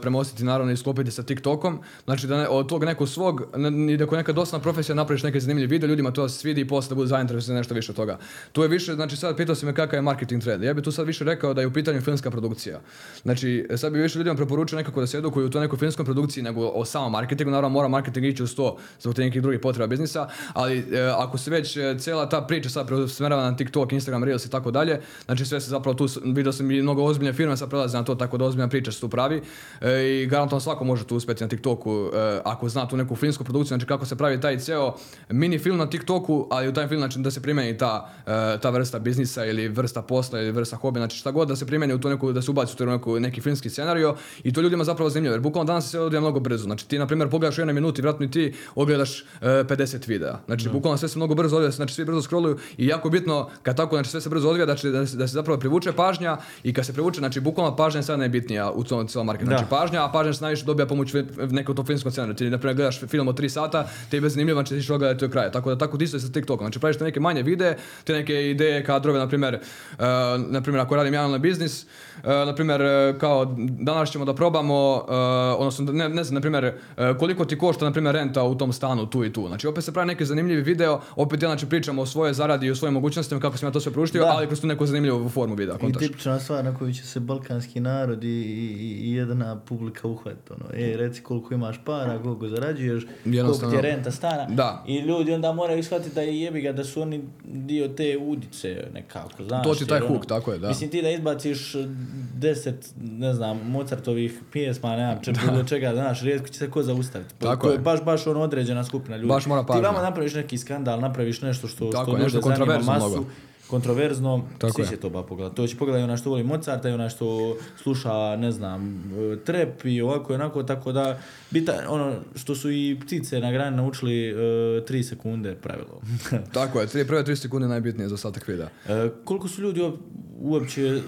premostiti naravno i sklopiti sa TikTokom. Znači da ne, od tog nekog svog, i da ako neka dosadna profesija napraviš neki zanimljiv video, ljudima to se svidi i posle da budu zainteresovani za nešto više od toga. Tu je više, znači sad pitao si me kakav je marketing trend. Ja bih tu sad više rekao da je u pitanju filmska produkcija. Znači sad bi više ljudima preporučio nekako da se edukuju u toj nekoj filmskoj produkciji nego o samom marketingu. Naravno mora marketing ići uz to zbog te nekih drugih potreba biznisa, ali e, ako se već e, cijela ta priča sad preusmjerava na TikTok, Instagram, Reels i tako dalje, znači sve se zapravo tu, vidio sam i mnogo ozbiljne firme sad prelaze na to, tako da ozbiljna priča se tu pravi e, i garantovno svako može tu uspjeti na TikToku e, ako zna tu neku filmsku produkciju, znači kako se pravi taj ceo mini film na TikToku, ali u taj film znači da se primjeni ta, e, ta vrsta biznisa ili vrsta posla ili vrsta hobija, znači šta god da se primjeni u tu neku, da se ubaci u neki filmski scenario i to ljudima zapravo zanimljivo, jer bukvalno danas se odvija mnogo brzo, znači ti na primjer pogledaš u jednoj minuti, vjerojatno i ti ogledaš e, 50 videa, znači bukvalno sve se mnogo brzo odvija, znači svi brzo scrolluju i jako bitno kad tako, znači sve se brzo odvija će, da, se, da se zapravo privuče pažnja i kad se privuče, znači bukvalno pažnja je sad najbitnija u tom cijelom marketu. Znači Da. pažnja, a pažnja se najviše dobija pomoć nekog tog filmskog scenarija. Ti, na primjer, gledaš film od 3 sata, te je zanimljivo, znači ti ćeš gledati do kraja. Tako da tako isto je sa TikTokom. Znači praviš te neke manje videe, te neke ideje, kadrove, na primjer, uh, na primjer ako radim jedan biznis, uh, na primjer uh, kao danas ćemo da probamo, uh, odnosno ne, ne znam, na primjer, uh, koliko ti košta, na primjer, renta u tom stanu tu i tu. Znači opet se pravi neki zanimljivi video, opet ja znači pričamo o svojoj zaradi i o svojim mogućnostima kako sam ja to sve prouštio, Da. ali kroz tu neku zanimljivu formu videa. I kontaš. tipična stvar na koju će se balkanski narod i, i, i jedna publika uhvatiti. Ono, e, reci koliko imaš para, koliko zarađuješ, koliko ti je renta stana. Da. I ljudi onda moraju shvatiti da je jebi ga da su oni dio te udice nekako, znaš. To ti taj jer ono, hook, tako je, da. Mislim ti da izbaciš eh, deset, ne znam, Mozartovih pjesma, nemam če, bilo čega, znaš, rijetko će se ko zaustaviti. Tako to je baš, baš ono određena skupina ljudi. Baš mora Ti vama napraviš neki skandal, napraviš nešto što, Tako što je, nešto zanima kontroverzno masu, mnogo. kontroverzno, Tako svi je. će to ba pogledati. To će pogledati onaj što voli Mozarta i onaj što sluša, ne znam, trep i ovako i onako, tako da bita, ono što su i ptice na grani naučili e, tri sekunde pravilo. Tako je, tri, prve tri sekunde najbitnije za ostatak videa. E, koliko su ljudi uop- uopće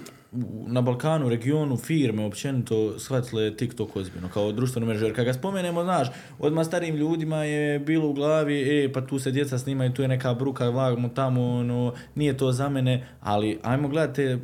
na Balkanu, regionu, firme općenito shvatile TikTok ozbiljno kao društvenu mrežu. Jer kad ga spomenemo, znaš, odmah starim ljudima je bilo u glavi, e, pa tu se djeca snimaju, tu je neka bruka, vagamo tamo, ono, nije to za mene, ali ajmo gledate,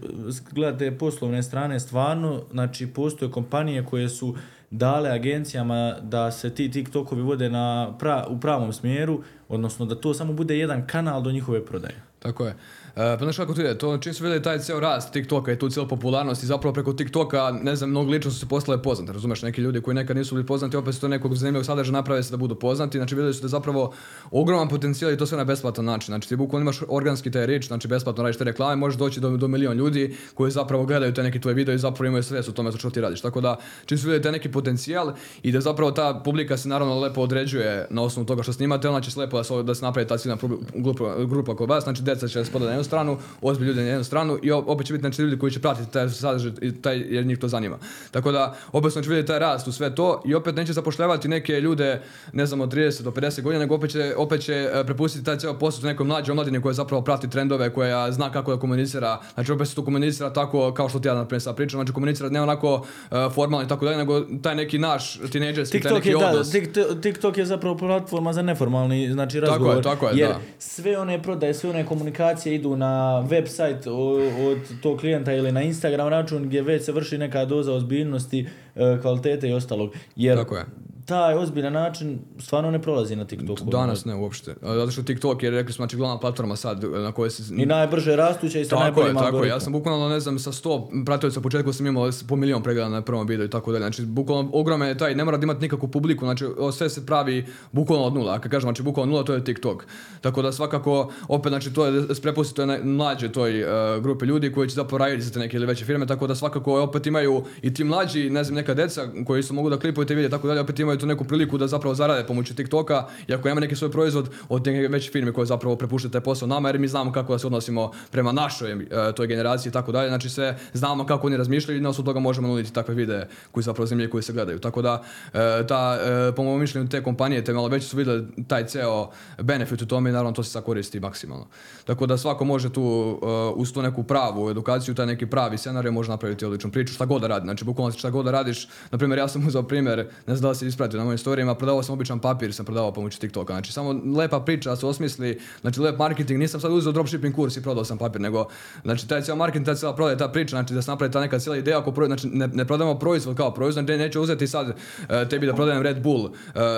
gledate poslovne strane, stvarno, znači postoje kompanije koje su dale agencijama da se ti TikTokovi vode na pra, u pravom smjeru, odnosno da to samo bude jedan kanal do njihove prodaje. Tako je. E, pa znaš kako to ide, to čim su vidjeli taj ceo rast TikToka i tu cijelu popularnost i zapravo preko TikToka, ne znam, mnogo lično su se postale poznate, razumeš, neki ljudi koji nekad nisu bili poznati, opet su to nekog zanimljivog sadržaja naprave se da budu poznati, znači vidjeli su da zapravo ogroman potencijal i to sve na besplatan način, znači ti bukvalno imaš organski taj rič, znači besplatno radiš te reklame, možeš doći do, do milion ljudi koji zapravo gledaju te neki tvoje video i zapravo imaju sve u tome što ti radiš, tako da čim su vidjeli taj neki potencijal i da zapravo ta publika se naravno lepo određuje na osnovu toga što snimate, ona će se lepo da se, da se napravi ta ciljna grupa, grupa kod vas, znači deca će jednu stranu, ozbiljni ljudi na jednu stranu i opet će biti znači, ljudi koji će pratiti taj sadržaj i taj, jer njih to zanima. Tako da opet smo će vidjeti taj rast u sve to i opet neće zapošljavati neke ljude, ne znam, od 30 do 50 godina, nego opet će, opet će e, prepustiti taj cijel posao nekoj mlađoj omladini koja zapravo prati trendove, koja zna kako da komunicira, znači opet se to komunicira tako kao što ti ja naprimjer sad pričam, znači komunicira ne onako e, formalno i tako dalje, nego taj neki naš tinejdžerski, taj TikTok neki je, da, odnos. TikTok, TikTok je zapravo platforma za neformalni znači, Tako je, razgovor. tako je, jer da. sve one prodaje, sve one komunikacije idu na website o- od tog klijenta ili na Instagram račun gdje već se vrši neka doza ozbiljnosti, e, kvalitete i ostalog. Jer Tako je. Taj ozbiljan način stvarno ne prolazi na TikToku. Danas ne uopšte. Zato što TikTok je, rekli smo, znači glavna platforma sad na kojoj se... I najbrže rastuća i sa Tako je, najboljim tako je. Ja sam bukvalno, ne znam, sa 100 pratioca u početku sam imao po milion pregleda na prvom videu i tako dalje. Znači, bukvalno ogroman je taj, ne mora da imati nikakvu publiku, znači sve se pravi bukvalno od nula. A kad kažem, znači bukvalno nula, to je TikTok. Tako da svakako, opet, znači to je prepusti toj naj- mlađe toj e, grupe ljudi koji će zapravo raditi za te neke ili veće firme, tako da svakako opet imaju i ti mlađi, ne znam, neka deca koji su mogu da klipuju te videe i tako dalje, opet imaju tu neku priliku da zapravo zarade pomoću TikToka i ako ima neki svoj proizvod od neke veće firme koje zapravo prepuštaju taj posao nama jer mi znamo kako da se odnosimo prema našoj e, toj generaciji i tako dalje, znači sve znamo kako oni razmišljaju i na osnovu toga možemo nuditi takve videe koji zapravo zanimljivi koji se gledaju. Tako da e, ta, e, po mom mišljenju te kompanije, te malo veće su vidjeli taj ceo benefit u tome i naravno to se sad koristi maksimalno. Tako da svako može tu uz tu neku pravu edukaciju, taj neki pravi scenarij može napraviti odličnu priču, šta god da radi. Znači bukvalno šta god da radiš, na primjer ja sam uzeo primjer, ne znam da si ispratio na mojim storijima, prodavao sam običan papir, sam prodavao pomoću TikToka. Znači samo lepa priča da se osmisli, znači lep marketing, nisam sad uzeo dropshipping kurs i prodao sam papir, nego znači taj cijel marketing, ta cijela prodaja, ta priča, znači da se napravi ta neka cijela ideja oko proizvoda, znači ne, ne prodajemo proizvod kao proizvod, znači neću uzeti sad e, tebi da prodajem Red Bull e,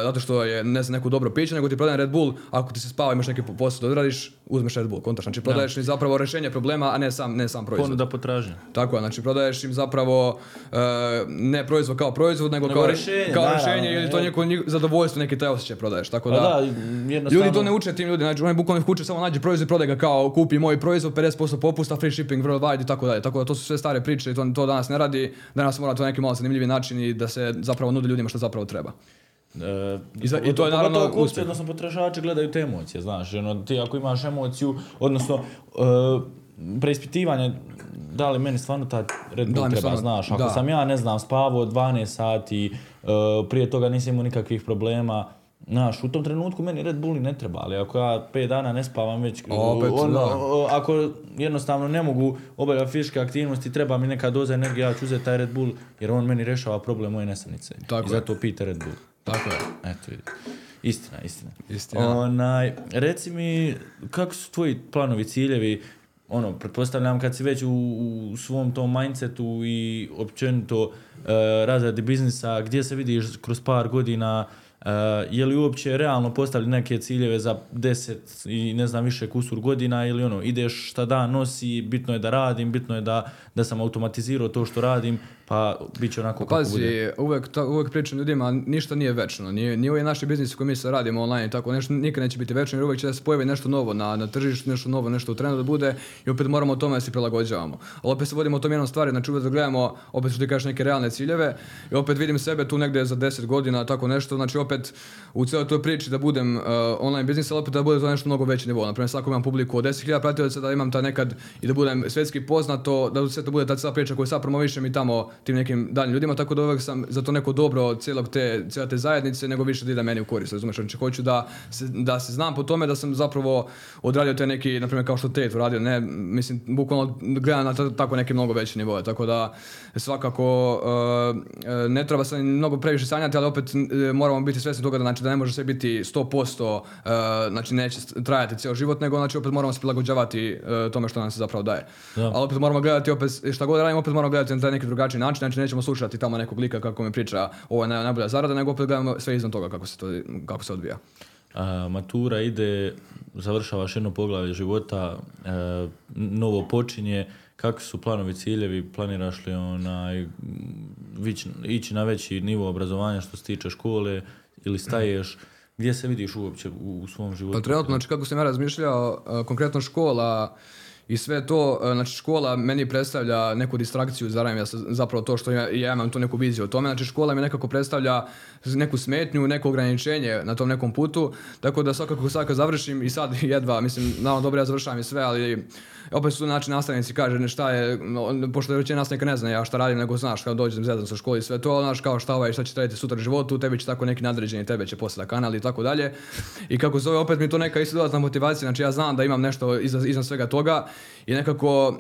zato što je ne znam neko dobro piće, nego ti prodajem Red Bull, ako ti se spava imaš neki posao da odradiš, uzmeš Red Bull, kontaš, znači prodaješ im zapravo rješenje problema, a ne sam ne sam proizvod. Ponuda potražnja. Tako je, znači prodaješ im zapravo e, ne proizvod kao proizvod, nego, Nego kao rješenje, kao naravno, rješenje ili to je. neko njih- zadovoljstvo, neki taj osjećaj prodaješ. Tako Pa da, da, jednostavno... Ljudi to ne uče tim ljudi, znači oni bukvalno uče samo nađi proizvod i prodaj ga kao kupi moj proizvod, 50% popusta, free shipping worldwide i tako dalje. Tako da to su sve stare priče i to, to danas ne radi. Danas mora to neki malo zanimljivi način i da se zapravo nudi ljudima što zapravo treba. E, I za- i to je naravno kupci, uspjeh. odnosno potrošači gledaju te emocije, znaš, ono, ti ako imaš emociju, odnosno e, preispitivanje da li meni stvarno ta Red Bull li treba, stvarno- znaš, ako da. sam ja, ne znam, spavao 12 sati, prije toga nisam imao nikakvih problema, Znaš, u tom trenutku meni Red Bull i ne treba, ali ako ja pet dana ne spavam već, Opet, ono, da. ako jednostavno ne mogu obavljati fizičke aktivnosti, treba mi neka doza energije, ja ću uzeti taj Red Bull, jer on meni rješava problem moje nesanice. Tako I je. zato pite Red Bull. Tako je. Eto vidi. Istina, istina. Istina. Onaj, reci mi, kako su tvoji planovi, ciljevi, ono, pretpostavljam kad si već u, u svom tom mindsetu i općenito e, razradi biznisa, gdje se vidiš kroz par godina, e, je li uopće realno postavili neke ciljeve za 10 i ne znam više kusur godina ili ono, ideš šta dan nosi, bitno je da radim, bitno je da, da sam automatizirao to što radim, pa bit će onako kako bude. Uvek, ta, uvek pričam ljudima, ništa nije večno. Nije, nije ovaj naši biznis koji mi sad radimo online i tako nešto, nikad neće biti večno jer uvek će da se pojavi nešto novo na, na tržištu, nešto novo, nešto u trendu da bude i opet moramo tome da se prilagođavamo. Ali opet se vodimo o tom jednom stvari, znači uvek da gledamo, opet što ti kažeš neke realne ciljeve i opet vidim sebe tu negde za 10 godina, tako nešto, znači opet u cijeloj toj priči da budem uh, online biznis, ali opet da bude to nešto mnogo veći nivo. Naprimjer, svako imam publiku od 10.000 pratioca, da imam ta nekad i da budem svetski poznato, da sve to bude ta cijela priča koju sad promovišem i tamo tim nekim daljim ljudima, tako da uvek sam za to neko dobro cijelog te, cijele te zajednice, nego više da ide meni u korist, razumeš? Znači, hoću da se, da se znam po tome da sam zapravo odradio te neki, na primjer, kao što Tate uradio, ne, mislim, bukvalno gledam na ta- tako neke mnogo veće nivoe, tako da svakako uh, ne treba se mnogo previše sanjati, ali opet uh, moramo biti svjesni toga da, znači, da ne može sve biti 100%, uh, znači neće trajati cijeli život, nego znači opet moramo se prilagođavati uh, tome što nam se zapravo daje. Da. Ali opet moramo gledati, opet šta god radimo, opet moramo gledati na taj neki drugačiji način, znači nećemo slušati tamo nekog lika kako mi priča ovo je naj- najbolja zarada, nego opet gledamo sve izvan toga kako se to kako se odvija. A, matura ide, završavaš jedno poglavlje života, e, novo počinje, kakvi su planovi, ciljevi, planiraš li onaj, vić- ići na veći nivo obrazovanja što se tiče škole ili staješ, gdje se vidiš uopće u, u svom životu? Pa trenutno, znači kako sam ja razmišljao, e, konkretno škola i sve to, e, znači škola meni predstavlja neku distrakciju, zaravim ja zapravo to što ja, imam tu neku viziju o tome, znači škola mi nekako predstavlja neku smetnju, neko ograničenje na tom nekom putu, tako da svakako sad kad završim i sad jedva, mislim, naravno dobro ja završavam i sve, ali opet su znači nastavnici kaže ne šta je, pošto većina nastavnika ne zna ja šta radim, nego znaš kao dođem zezam sa škole i sve to, znaš kao šta ovaj, šta će raditi sutra životu, tebi će tako neki nadređeni, tebe će posle da kanal i tako dalje. I kako zove, opet mi je to neka isto dodatna motivacija, znači ja znam da imam nešto iza, iznad svega toga i nekako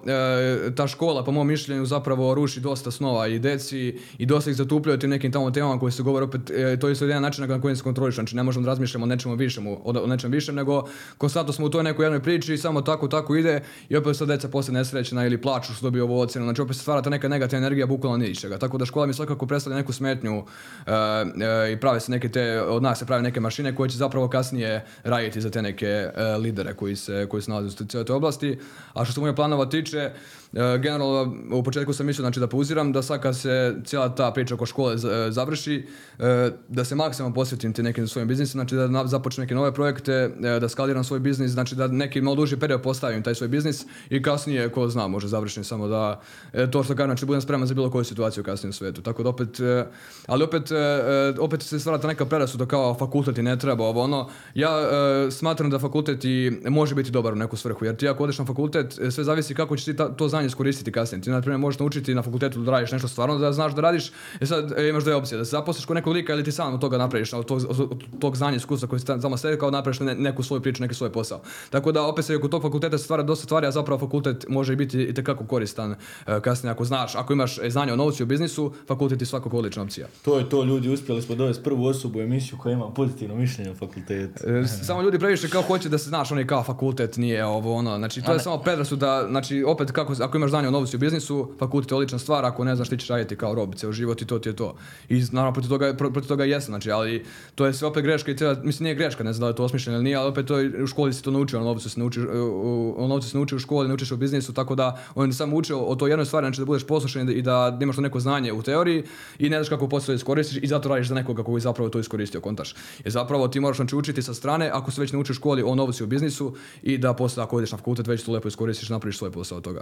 e, ta škola po mom mišljenju zapravo ruši dosta snova i deci i dosta ih zatupljaju tim nekim tamo temama koje se govore opet, e, to je jedan način na koji se kontroliš, znači ne možemo da razmišljamo o nečemu višem, o, o nečem višem, nego konstantno smo u toj nekoj jednoj priči i samo tako, tako ide i opet sad deca posle nesrećena ili plaču što dobiju ovu ocjenu, znači opet se stvara ta neka negativna energija bukvalno ni iz čega. Tako da škola mi svakako predstavlja neku smetnju e, e, i prave se neke te, od nas se prave neke mašine koje će zapravo kasnije raditi za te neke e, lidere koji se, koji se nalaze u cijeloj toj oblasti. A što se moje planova tiče, generalno u početku sam mislio znači, da pauziram, da sad kad se cijela ta priča oko škole e, završi, e, da se maksimalno posvetim ti nekim svojim biznisima, znači da započnem neke nove projekte, e, da skaliram svoj biznis, znači da neki malo duži period postavim taj svoj biznis i kasnije, ko zna, može završim samo da, e, to što kažem, znači budem spreman za bilo koju situaciju kasnije u svijetu. Tako da opet, e, ali opet, e, e, opet se stvara ta neka predrasuda kao fakultet i ne treba ovo ono. Ja e, smatram da fakultet i može biti dobar u neku svrhu, jer ti ako odeš na fakultet, e, sve zavisi kako ćeš ti ta- to znanje iskoristiti kasnije. Ti, na primjer, možeš naučiti na fakultetu da radiš nešto stvarno, da znaš da radiš, e sad e, imaš dve opcije, da se zaposliš kod nekog lika ili ti sam od toga napraviš, od tog, od tog znanja i iskustva koji si tam- tamo stekao, napraviš ne- neku svoju priču, neki svoj posao. Tako da opet se oko tog fakulteta stvara dosta stvari, a zapravo fakultet može i biti itekako koristan e, kasnije ako znaš, ako imaš e, znanje o novcu i o biznisu, fakultet je svakako odlična opcija. To je to, ljudi, uspjeli smo dovesti prvu osobu u emisiju koja ima pozitivno mišljenje o fakultetu. E, Samo ljudi previše kao hoće da se znaš, oni kao fakultet nije ovo ono, znači to je samo predrasuda, znači opet kako, ako imaš znanje o novcu i o biznisu, fakultet je odlična stvar, ako ne znaš ti ćeš raditi kao rob ceo život i to ti je to. I naravno protiv toga, pro- protiv toga jesam, znači, ali to je sve opet greška i cijela, mislim nije greška, ne znam da li je to osmišljeno ili nije, ali opet to je, u školi se to nauči, o novcu se nauči, u- o novcu se nauči u školi, naučiš o biznisu, tako da oni samo uče o toj jednoj stvari, znači da budeš poslušan i da, da imaš to neko znanje u teoriji i ne znaš kako posle iskoristiš i zato radiš za nekoga koji zapravo to iskoristio, kontaš. Jer zapravo ti moraš znači učiti sa strane, ako se već ne uči u školi o novcu i o biznisu i da posle ako ideš na fakultet već to lepo iskoristiš, napraviš svoj posao od toga.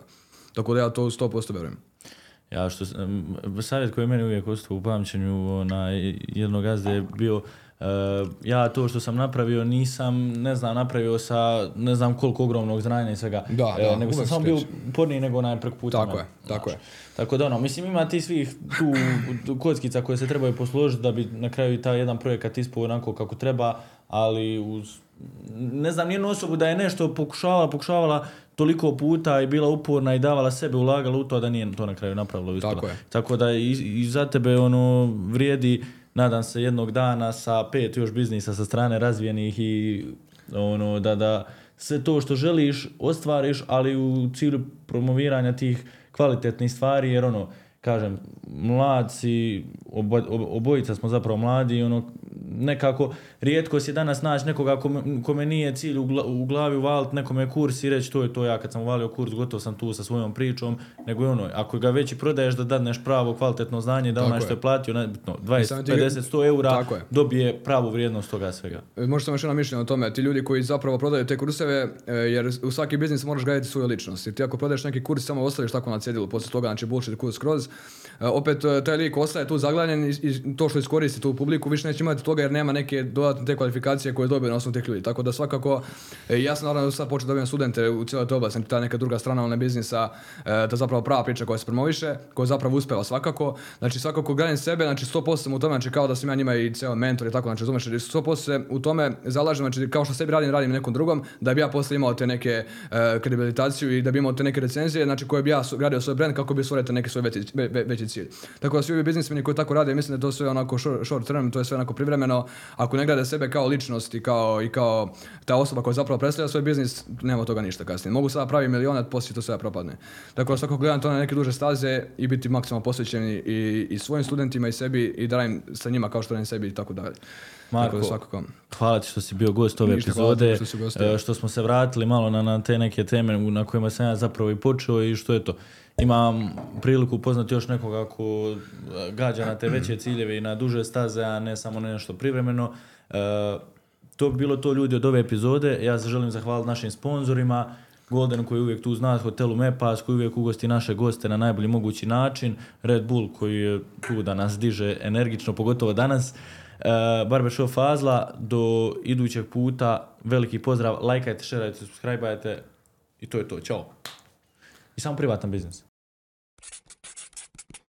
Tako da ja to 100% verujem. Ja što savjet koji je meni uvijek ostao u pamćenju na jednog gazde je bio E, ja to što sam napravio nisam, ne znam, napravio sa ne znam koliko ogromnog znanja i svega. Da, E, da, nego sam samo bio kreće. uporniji nego onaj preko puta. Tako mene, je, tako znaš. je. Tako da ono, mislim ima ti svih tu, tu kockica koje se trebaju posložiti da bi na kraju i taj jedan projekat ispao onako kako treba, ali uz ne znam nijednu osobu da je nešto pokušavala, pokušavala toliko puta i bila uporna i davala sebe, ulagala u to da nije to na kraju uspjela. Tako je. Tako da i, i za tebe ono vrijedi, nadam se jednog dana sa pet još biznisa sa strane razvijenih i ono da, da sve to što želiš ostvariš, ali u cilju promoviranja tih kvalitetnih stvari, jer ono, kažem, mlad si, obo, ob- obojica smo zapravo mladi ono, nekako, rijetko si danas naći nekoga kome, kome nije cilj u, gla, u glavi uvalit nekome kurs i reći to je to ja kad sam uvalio kurs, gotov sam tu sa svojom pričom, nego je ono, ako ga već i prodaješ da dadneš pravo kvalitetno znanje, da onaj što je platio, nebitno, 20, samo ti- 50, 100 eura, dobije pravu vrijednost toga svega. E, Možda sam još jedno mišljenje o tome, ti ljudi koji zapravo prodaju te kurseve, e, jer u svaki biznis moraš graditi svoju ličnost. I ti ako prodaješ neki kurs, samo ostaviš tako na cjedilu, poslije toga, znači bullshit kurs skroz, e, opet taj lik ostaje tu zaglavljen i, to što iskoristi tu publiku, više neće imati toga jer nema neke dodatne te kvalifikacije koje dobije na osnovu tih ljudi. Tako da svakako, e, ja sam naravno sad počeo dobijam studente u cijeloj toj oblasti, ta neka druga strana one biznisa, e, je zapravo prava priča koja se promoviše, koja zapravo uspeva svakako. Znači svakako gradim sebe, znači 100% sam u tome, znači kao da sam ja njima i ceo mentor i tako, znači razumeš, 100% se u tome zalažem, znači kao što sebi radim, radim nekom drugom, da bi ja poslije imao te neke e, kredibilitaciju i da bi imao te neke recenzije, znači koje bi ja gradio svoj brand kako bi stvorio te neki svoj veći, ve- ve- veći cilj. Tako da svi ovi biznismeni koji tako rade, mislim da je to sve onako short, short term, to je sve onako privremeno. Ako ne grade sebe kao ličnost i kao, i kao ta osoba koja zapravo predstavlja svoj biznis, nema toga ništa kasnije. Mogu sada pravi milijone, a poslije to sve propadne. Tako da svakako gledam to na neke duže staze i biti maksimalno posvećeni i, i svojim studentima i sebi i da radim sa njima kao što radim sebi i tako dalje. Marko, svakako. Hvala ti što si bio gost ove Ništa, epizode, što e, što smo se vratili malo na, na te neke teme na kojima sam ja zapravo i počeo i što je to. Imam priliku upoznati još nekoga ko e, gađa na te veće ciljeve i na duže staze, a ne samo na nešto privremeno. E, to bi bilo to ljudi od ove epizode. Ja se želim zahvaliti našim sponzorima, Golden koji je uvijek tu zna, hotelu Mepas koji uvijek ugosti naše goste na najbolji mogući način, Red Bull koji je tu da nas diže energično, pogotovo danas. E, Barbershop Fazla, do idućeg puta, veliki pozdrav, lajkajte, šerajte, subscribeajte i to je to, čao. I samo privatan biznis.